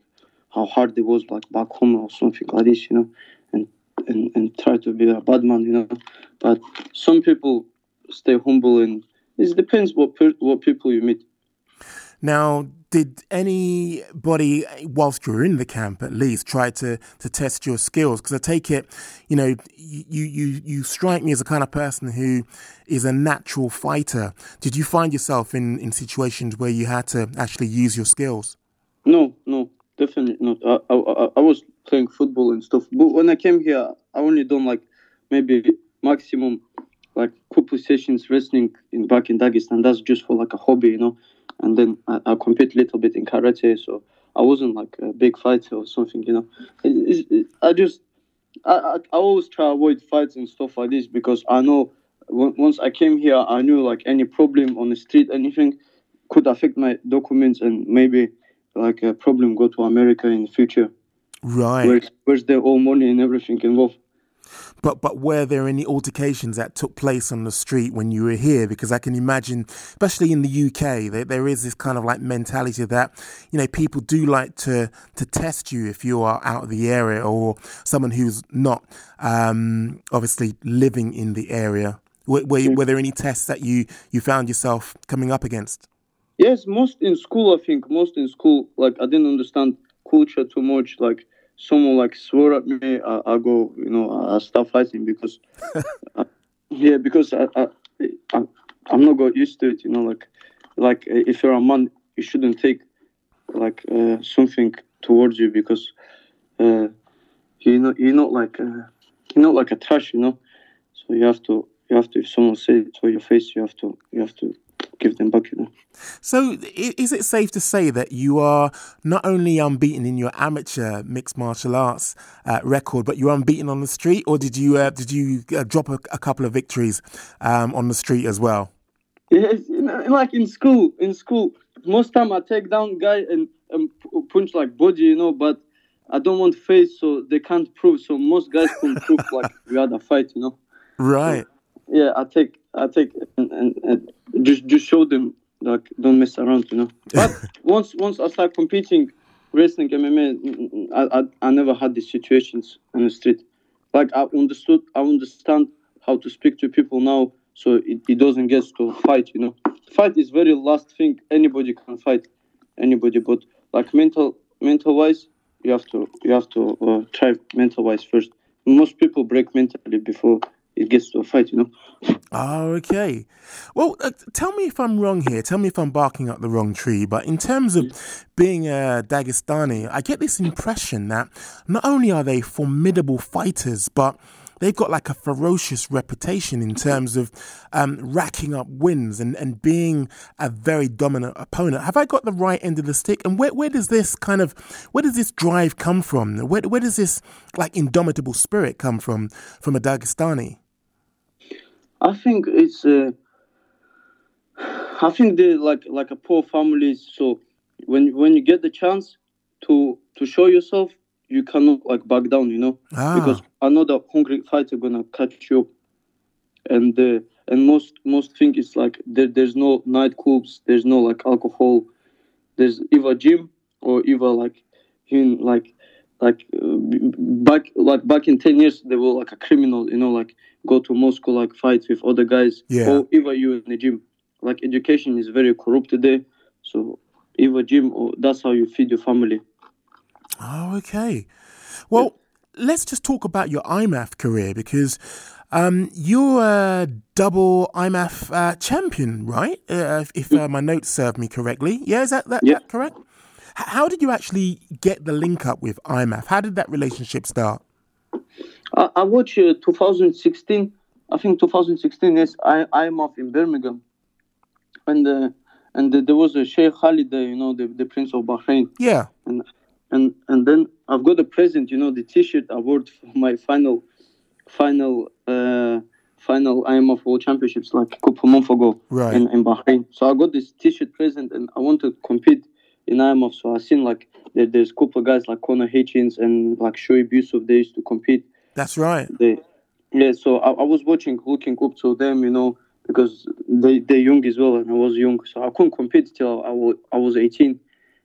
how hard it was like back home or something like this. You know, and and and try to be a bad man. You know, but some people stay humble and it depends what per- what people you meet. Now, did anybody, whilst you were in the camp at least, try to, to test your skills? Because I take it, you know, you, you, you strike me as a kind of person who is a natural fighter. Did you find yourself in, in situations where you had to actually use your skills? No, no, definitely not. I, I, I was playing football and stuff, but when I came here, I only done like maybe maximum like couple sessions wrestling in back in Dagestan. That's just for like a hobby, you know. And then I, I compete a little bit in karate, so I wasn't like a big fighter or something, you know. It, it, I just I, I, I always try to avoid fights and stuff like this because I know once I came here, I knew like any problem on the street, anything could affect my documents and maybe like a problem go to America in the future. Right. Where's, where's their own money and everything involved. But but were there any altercations that took place on the street when you were here? Because I can imagine, especially in the UK, there, there is this kind of like mentality that you know people do like to to test you if you are out of the area or someone who's not um, obviously living in the area. Were, were, were there any tests that you you found yourself coming up against? Yes, most in school. I think most in school. Like I didn't understand culture too much. Like someone like swore at me, I, I go, you know, I start fighting because, <laughs> I, yeah, because I, I, I, I'm not got used to it, you know, like, like if you're a man, you shouldn't take like uh, something towards you because, uh, you know, you're not like, uh, you're not like a trash, you know, so you have to, you have to, if someone says it to your face, you have to, you have to give them back, you know. So, is it safe to say that you are not only unbeaten in your amateur mixed martial arts uh, record, but you're unbeaten on the street, or did you uh, did you uh, drop a, a, couple of victories um, on the street as well? Yes, like in school. In school, most time I take down guy and, and punch like body, you know, but I don't want face, so they can't prove. So most guys can prove like <laughs> we had a fight, you know. Right. So, yeah, I take I take and, and, and just just show them like don't mess around, you know. <laughs> But once once I start competing, wrestling MMA, mm, mm, I, I I never had these situations on the street. Like I understood, I understand how to speak to people now, so it, it doesn't get to fight. You know, fight is very last thing anybody can fight, anybody. But like mental mental wise, you have to you have to uh, try mental wise first. Most people break mentally before it gets to a fight, you know. Oh, okay. Well, uh, tell me if I'm wrong here. Tell me if I'm barking up the wrong tree. But in terms of being a Dagestani, I get this impression that not only are they formidable fighters, but they've got like a ferocious reputation in terms of um, racking up wins and, and being a very dominant opponent. Have I got the right end of the stick? And where, where does this kind of, where does this drive come from? Where, where does this like indomitable spirit come from, from a Dagestani? I think it's. Uh, I think they like like a poor family. So when when you get the chance to to show yourself, you cannot like back down. You know, ah. because another hungry fighter gonna catch you up. And uh, and most most thing is like there, there's no nightclubs. There's no like alcohol. There's either gym or either like in like like uh, back like back in 10 years they were like a criminal you know like go to moscow like fight with other guys yeah. or either you in the gym like education is very corrupt today so either gym or that's how you feed your family oh okay well yeah. let's just talk about your IMMAF career because um, you're a double IMMAF uh, champion, right? Uh, if uh, my notes serve me correctly. Yeah, is that, that, yeah. that correct? H- How did you actually get the link up with IMMAF? How did that relationship start? I, I watched uh, 2016. I think 2016 is I IMMAF in Birmingham, and uh, and there was a Sheikh Khalid you know, the, the Prince of Bahrain, Yeah. and and and then I've got a present, you know, the T-shirt I wore for my final final uh, final IMMAF World Championships like a couple months ago Right. in, in Bahrain. So I got this T-shirt present, and I want to compete in IMMAF. So I seen like there, there's a couple of guys like Conor Hitchens and like Shoaib Yusuf. They used to compete That's right. they yeah so I, I was watching looking up to them you know because they they're young as well and i was young so i couldn't compete till i was, I was 18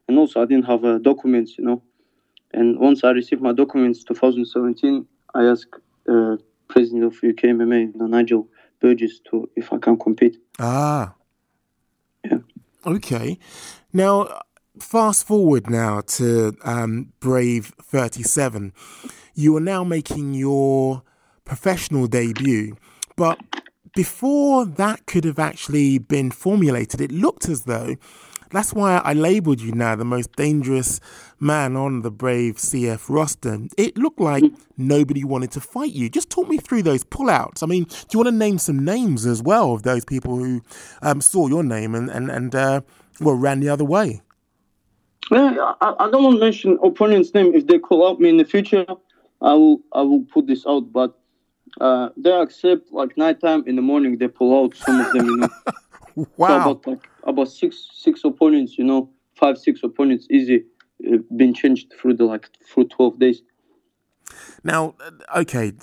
and also i didn't have uh, documents you know and once i received my documents 2017 i asked uh, president of uk mma nigel burgess to if i can compete Ah. Yeah. Okay. Now, fast forward now to um, Brave 37. You are now making your professional debut, but before that could have actually been formulated, it looked as though that's why I labeled you now the most dangerous man on the Brave CF roster. It looked like nobody wanted to fight you. Just talk me through those pullouts. I mean, do you want to name some names as well of those people who um, saw your name and and and uh, well ran the other way? yeah I, I don't want to mention opponent's name if they call out me in the future i will i will put this out but uh, they accept like nighttime in the morning they pull out some of them you know <laughs> So Wow. about like about six six opponents, you know, five six opponents easy uh, been changed through the like through twelve days. Now, uh, okay,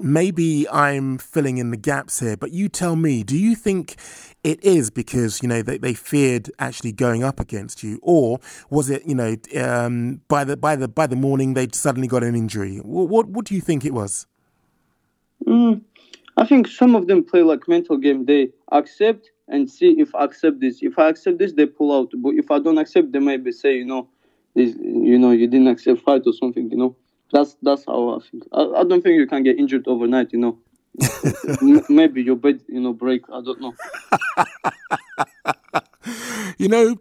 maybe I'm filling in the gaps here, but you tell me, do you think it is because, you know, they, they feared actually going up against you? Or was it, you know, um, by the by the by the morning they'd suddenly got an injury? What what, what do you think it was? Mm, I think some of them play like mental game. They accept and see if I accept this. If I accept this, they pull out. But if I don't accept, they maybe say, you know, this, you know, you didn't accept fight or something. You know, that's that's how I think. I, I don't think you can get injured overnight. You know, <laughs> maybe your bed, you know, break. I don't know. <laughs> you know,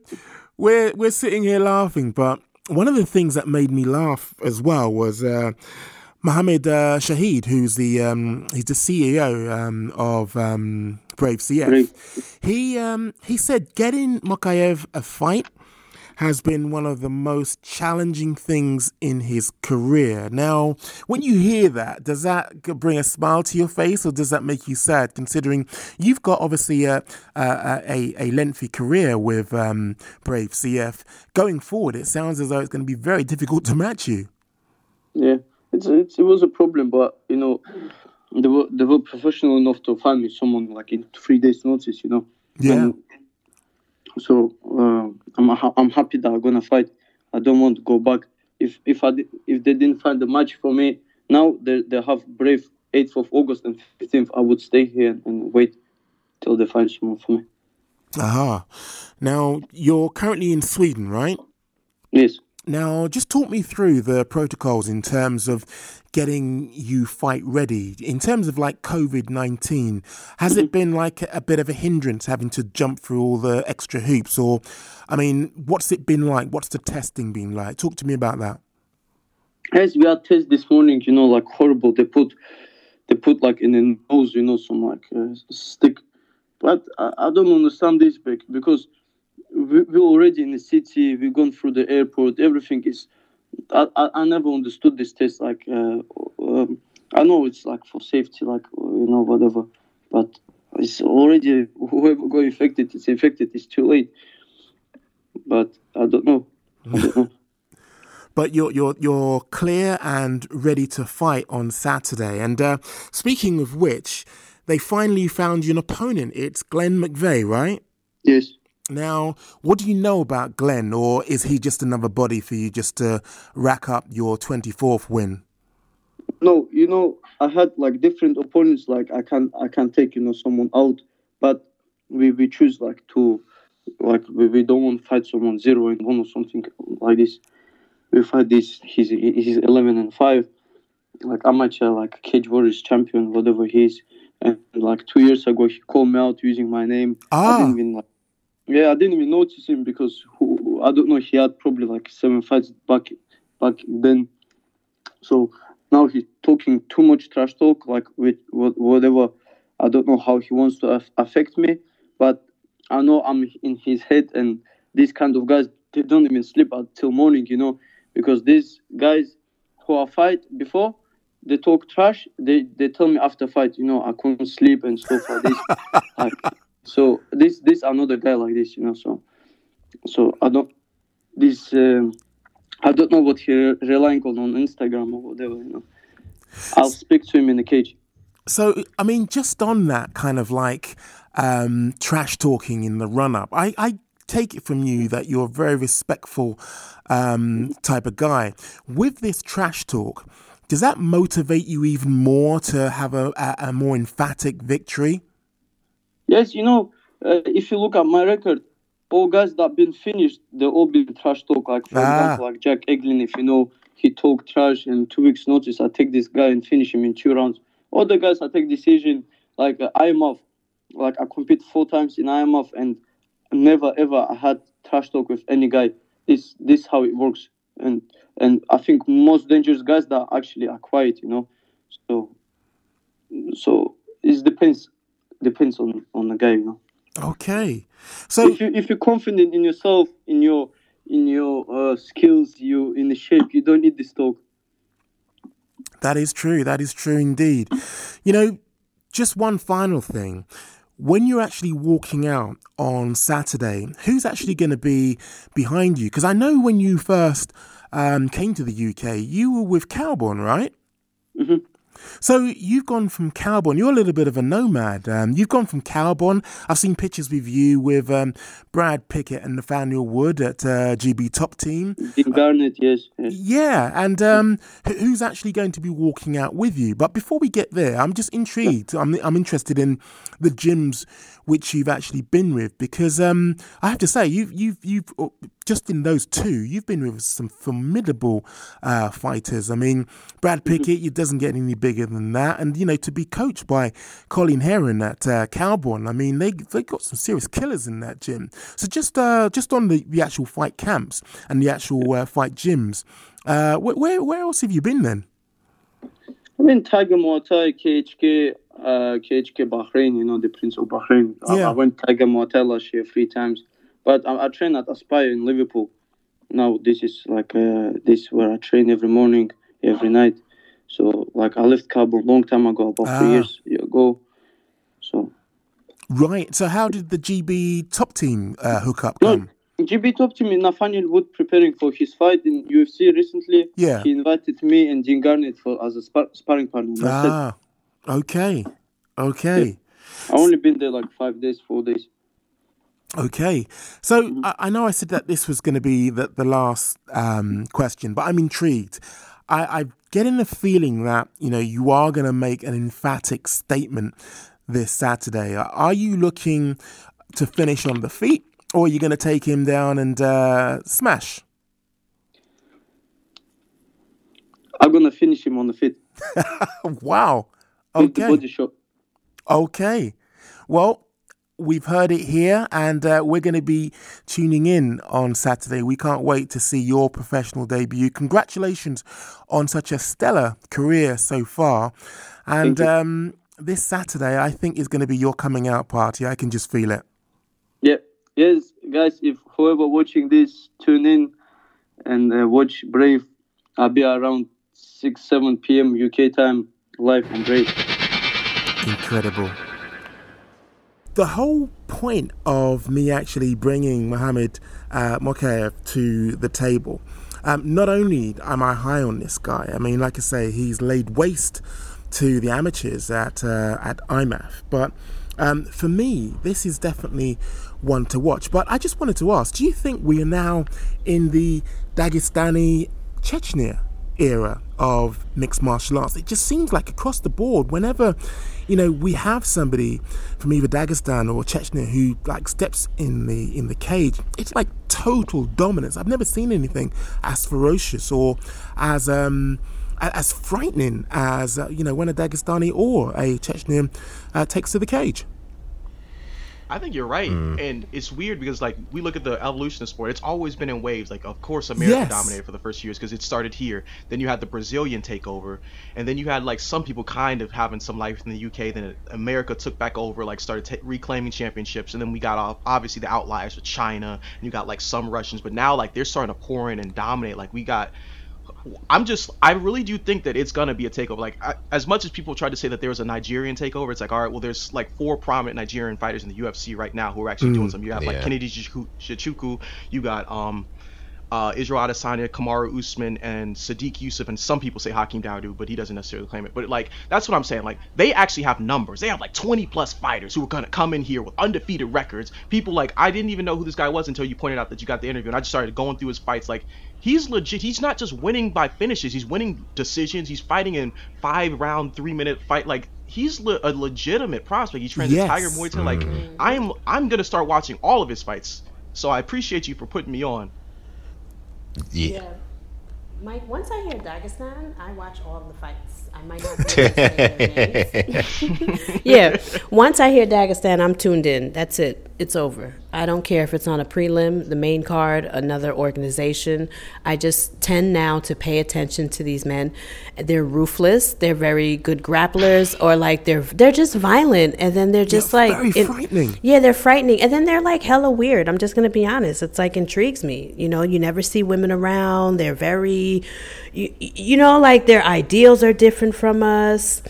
we're we're sitting here laughing, but one of the things that made me laugh as well was uh, Mohammed uh, Shahid, who's the um, he's the CEO um, of um, Brave CF. Brave. He um, he said getting Mokaev a fight has been one of the most challenging things in his career. Now, when you hear that, does that bring a smile to your face, or does that make you sad? Considering you've got obviously a a, a, a lengthy career with um, Brave CF. Going forward, it sounds as though it's going to be very difficult to match you. Yeah, it's, it's it was a problem, but you know, they were they were professional enough to find me someone like in three days' notice. You know. Yeah. And so uh, I'm ha- I'm happy that I'm gonna fight. I don't want to go back. If if I if they didn't find the match for me now, they they have brave 8th of August and 15th. I would stay here and wait till they find someone for me. Aha. Now you're currently in Sweden, right? Yes. Now, just talk me through the protocols in terms of getting you fight ready. In terms of like COVID 19, has it been like a bit of a hindrance having to jump through all the extra hoops? Or, I mean, what's it been like? What's the testing been like? Talk to me about that. Yes, we had test this morning. You know, like horrible. They put they put like in the nose, you know, some like uh, stick. But I, I don't understand this bec- because we, we're already in the city. We've gone through the airport. Everything is. I, I, I never understood this test. Like, uh, um, I know it's like for safety, like you know, whatever. But it's already whoever got infected, it's infected. It's too late. But I don't know. I don't know. <laughs> But you're you're you're clear and ready to fight on Saturday. And uh, speaking of which, they finally found you an opponent. It's Glenn McVeigh, right? yes. Now, what do you know about Glenn, or is he just another body for you just to rack up your 24th win? No, you know, I had like different opponents. Like I can I can take you know someone out, but we we choose like to, like we, we don't want to fight someone zero and one or something like this. We fight this. He's he's eleven and five, like amateur, like cage warriors champion, whatever he is. And like two years ago, he called me out using my name. I Ah. didn't even like, yeah, I didn't even notice him because who, I don't know. He had probably like seven fights back back then. So now he's talking too much trash talk, like with whatever. I don't know how he wants to affect me, but I know I'm in his head, and these kind of guys they don't even sleep until morning, you know, because these guys who I fight before they talk trash. They they tell me after fight, you know, I couldn't sleep and stuff like this. <laughs> like, so this this another guy like this, you know. So so I don't this um, I don't know what he relying on on Instagram or whatever, you know. I'll speak to him in the cage. So, I mean, just on that kind of like um, trash talking in the run up, I, I take it from you that you're a very respectful um, type of guy. With this trash talk, does that motivate you even more to have a, a, a more emphatic victory? Yes, you know, uh, if you look at my record, all guys that been finished, they all been trash talk. Like for Ah. example, like Jack Eglin, if you know, he talk trash in two weeks' notice. I take this guy and finish him in two rounds. All the guys, I take decision like uh, IMMAF. Like I compete four times in IMMAF and never ever I had trash talk with any guy. This this how it works. And and I think most dangerous guys that actually are quiet, you know. So so it depends depends on on the guy, you know Okay. So, if you if you're confident in yourself, in your in your uh, skills, you in the shape, you don't need this talk. That is true. That is true indeed. You know, just one final thing. When you're actually walking out on Saturday, who's actually going to be behind you? Because I know when you first um, came to the UK, you were with Kaobon, right? Mhm. So you've gone from Kaobon. You're a little bit of a nomad. Um, you've gone from Kaobon. I've seen pictures with you with um, Brad Pickett and Nathaniel Wood at uh, GB Top Team. Dean Garnett, yes, yes. Yeah, and um, who's actually going to be walking out with you? But before we get there, I'm just intrigued. I'm I'm interested in the gyms which you've actually been with because um, I have to say you've you've you've uh, just in those two you've been with some formidable uh, fighters. I mean, Brad Pickett, it doesn't get any bigger than that, and you know to be coached by Colin Heron at uh, Kaobon. I mean, they they got some serious killers in that gym. So just uh, just on the, the actual fight camps and the actual uh, fight gyms. Uh, where where else have you been then? I mean, Tiger Muay Thai, KHK, uh, KHK Bahrain, you know, the Prince of Bahrain. I- Yeah. I, went Tiger Thai last year three times. But I, I train at Aspire in Liverpool. Now, this is like, uh, this is where I train every morning, every night. So, like, I left Kaobon a long time ago, about Ah. three years ago. So, Right. So how did the GB top team uh, hook up? No, Come? GB top team Nathaniel Wood preparing for his fight in UFC recently. Yeah. He invited me and Dean Garnett for as a spar- sparring partner. Ah, okay, okay. I only been there like five days, four days. Okay, so I, I know I said that this was going to be the, the last um, question, but I'm intrigued. I, I'm getting the feeling that you know you are going to make an emphatic statement this Saturday. Are- you looking to finish on the feet, or are you going to take him down and uh, smash? I'm gonna finish him on the feet. <laughs> Wow. With the Okay. body. Okay. Well, we've heard it here, and uh, we're going to be tuning in on Saturday. We can't wait to see your professional debut. Congratulations on such a stellar career so far. And um, this Saturday, I think, is going to be your coming out party. I can just feel it. Yeah. Yes, guys. If whoever watching this, tune in and uh, watch Brave. I'll be around six, seven p.m. UK time live and Brave. Incredible. The whole point of me actually bringing Mohammed uh, Mokaev to the table, um, not only am I high on this guy, I mean, like I say, he's laid waste to the amateurs at uh, at IMMAF, but um, for me, this is definitely one to watch. But I just wanted to ask: Do you think we are now in the Dagestani Chechnya era of mixed martial arts. It just seems like across the board, whenever you know we have somebody from either Dagestan or Chechnya who like steps in the in the cage, it's like total dominance. I've never seen anything as ferocious or as um as frightening as uh, you know when a Dagestani or a Chechnyan uh, takes to the cage. I think you're right, Mm. and it's weird because like we look at the evolution of sport, it's always been in waves. Like of course America Yes. dominated for the first years because it started here. Then you had the Brazilian takeover, and then you had like some people kind of having some life in the UK. Then America took back over, like started ta- reclaiming championships, and then we got off obviously the outliers with China, and you got like some Russians, but now like they're starting to pour in and dominate. Like we got I'm just, I really do think that it's gonna be a takeover. Like, I, as much as people try to say that there was a Nigerian takeover, it's like, all right, well, there's like four prominent Nigerian fighters in the UFC right now who are actually doing something. You have like Kennedy Shichu- Shichuku, you got um, uh, Israel Adesanya, Kamaru Usman, and Sodiq Yusuff, and some people say Hakeem Dawodu, but he doesn't necessarily claim it. But like, that's what I'm saying. Like, they actually have numbers. They have like 20 plus fighters who are gonna come in here with undefeated records. People like, I didn't even know who this guy was until you pointed out that you got the interview, and I just started going through his fights. Like, he's legit. He's not just winning by finishes. He's winning decisions. He's fighting in five round, three minute fight. Like. He's le- a legitimate prospect. He trains Yes. at Tiger Muay Thai. Like mm-hmm. I'm, I'm gonna start watching all of his fights. So I appreciate you for putting me on. Yeah. Yeah. Mike, once I hear Dagestan, I watch all of the fights. I might not <laughs> be able to say their names. <laughs> <laughs> yeah. Once I hear Dagestan, I'm tuned in. That's it. It's over. I don't care if it's on a prelim, the main card, another organization. I just tend now to pay attention to these men. They're ruthless. They're very good grapplers, or like they're they're just violent, and then they're just like very in- frightening. yeah, they're frightening. And then they're like hella weird. I'm just going to be honest. It's like intrigues me. You know, you never see women around. They're very, you, you know, like their ideals are different from us.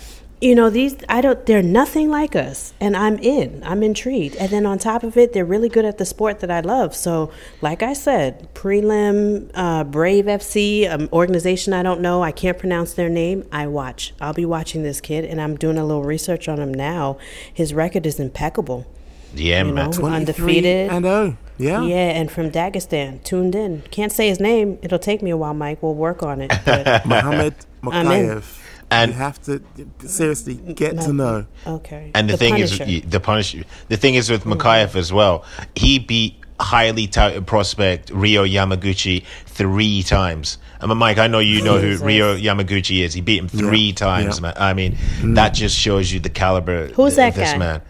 You know, these, I don't, they're nothing like us. And I'm in. I'm intrigued. And then on top of it, they're really good at the sport that I love. So, like I said, Prelim, uh, Brave FC, an organization I don't know, I can't pronounce their name. I watch. I'll be watching this kid, and I'm doing a little research on him now. His record is impeccable. Yeah, You know, 23 undefeated. and oh, yeah. Yeah, and from Dagestan, tuned in. Can't say his name. It'll take me a while, Mike. We'll work on it. But <laughs> Mohammed. Mokaev. And- you have to seriously get to know. okay. And the, thing Punisher. is, the punish. The thing is with Mokaev as well. He beat highly touted prospect Rio Yamaguchi three times. I mean, Mike, I know you know who Jesus. Rio Yamaguchi is. He beat him three times, yeah. man. I mean, that just shows you the caliber Who's of that this guy? man.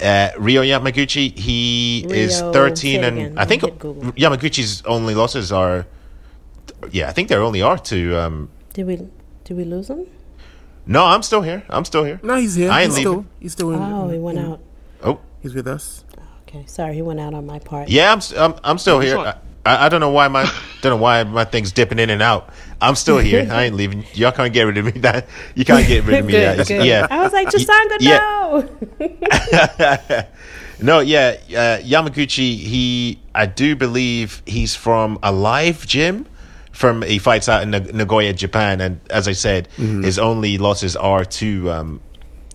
Uh, Rio Yamaguchi, he is 13 and again. I think Let me hit Google. Yamaguchi's only losses are yeah, I think there only are two um Did we did we lose him? No, I'm still here. I'm still here. No, he's here. I ain't he's leaving. still, he's still in. Oh, he went out. Oh. He's with us. Okay, sorry, he went out on my part. Yeah, I'm s- I'm, I'm still here. I, I don't know why my <laughs> don't know why my thing's dipping in and out. I'm still here. I ain't leaving. Y'all can't get rid of me. <laughs> That you can't get rid of me. <laughs> Good, That- good. Yeah. I was like, Chisanga, yeah. no. No, yeah, uh, Yamaguchi. He, I do believe he's from a live gym. From he fights out in Nagoya, Japan, and as I said, his only losses are to um,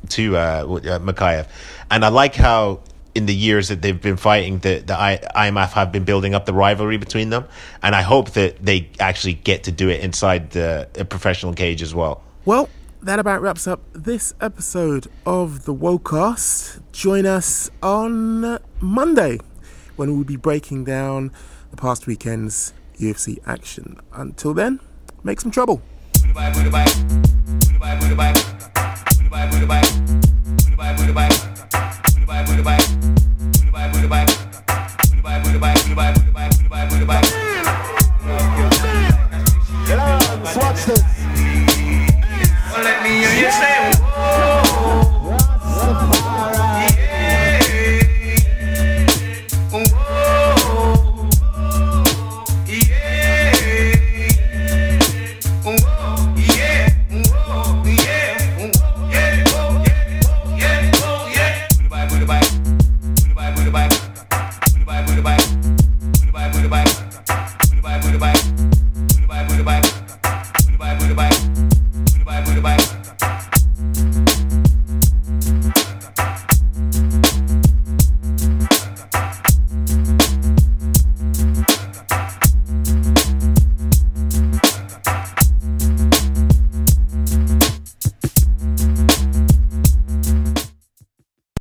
to uh, uh, Mokaev. And I like how in the years that they've been fighting, the the I, IMMAF have been building up the rivalry between them, and I hope that they actually get to do it inside the a professional cage as well. Well, that about wraps up this episode of the Wocast. Join us on Monday when we'll be breaking down the past weekend's UFC action. Until then, make some trouble. Let's watch this. Me hear you say.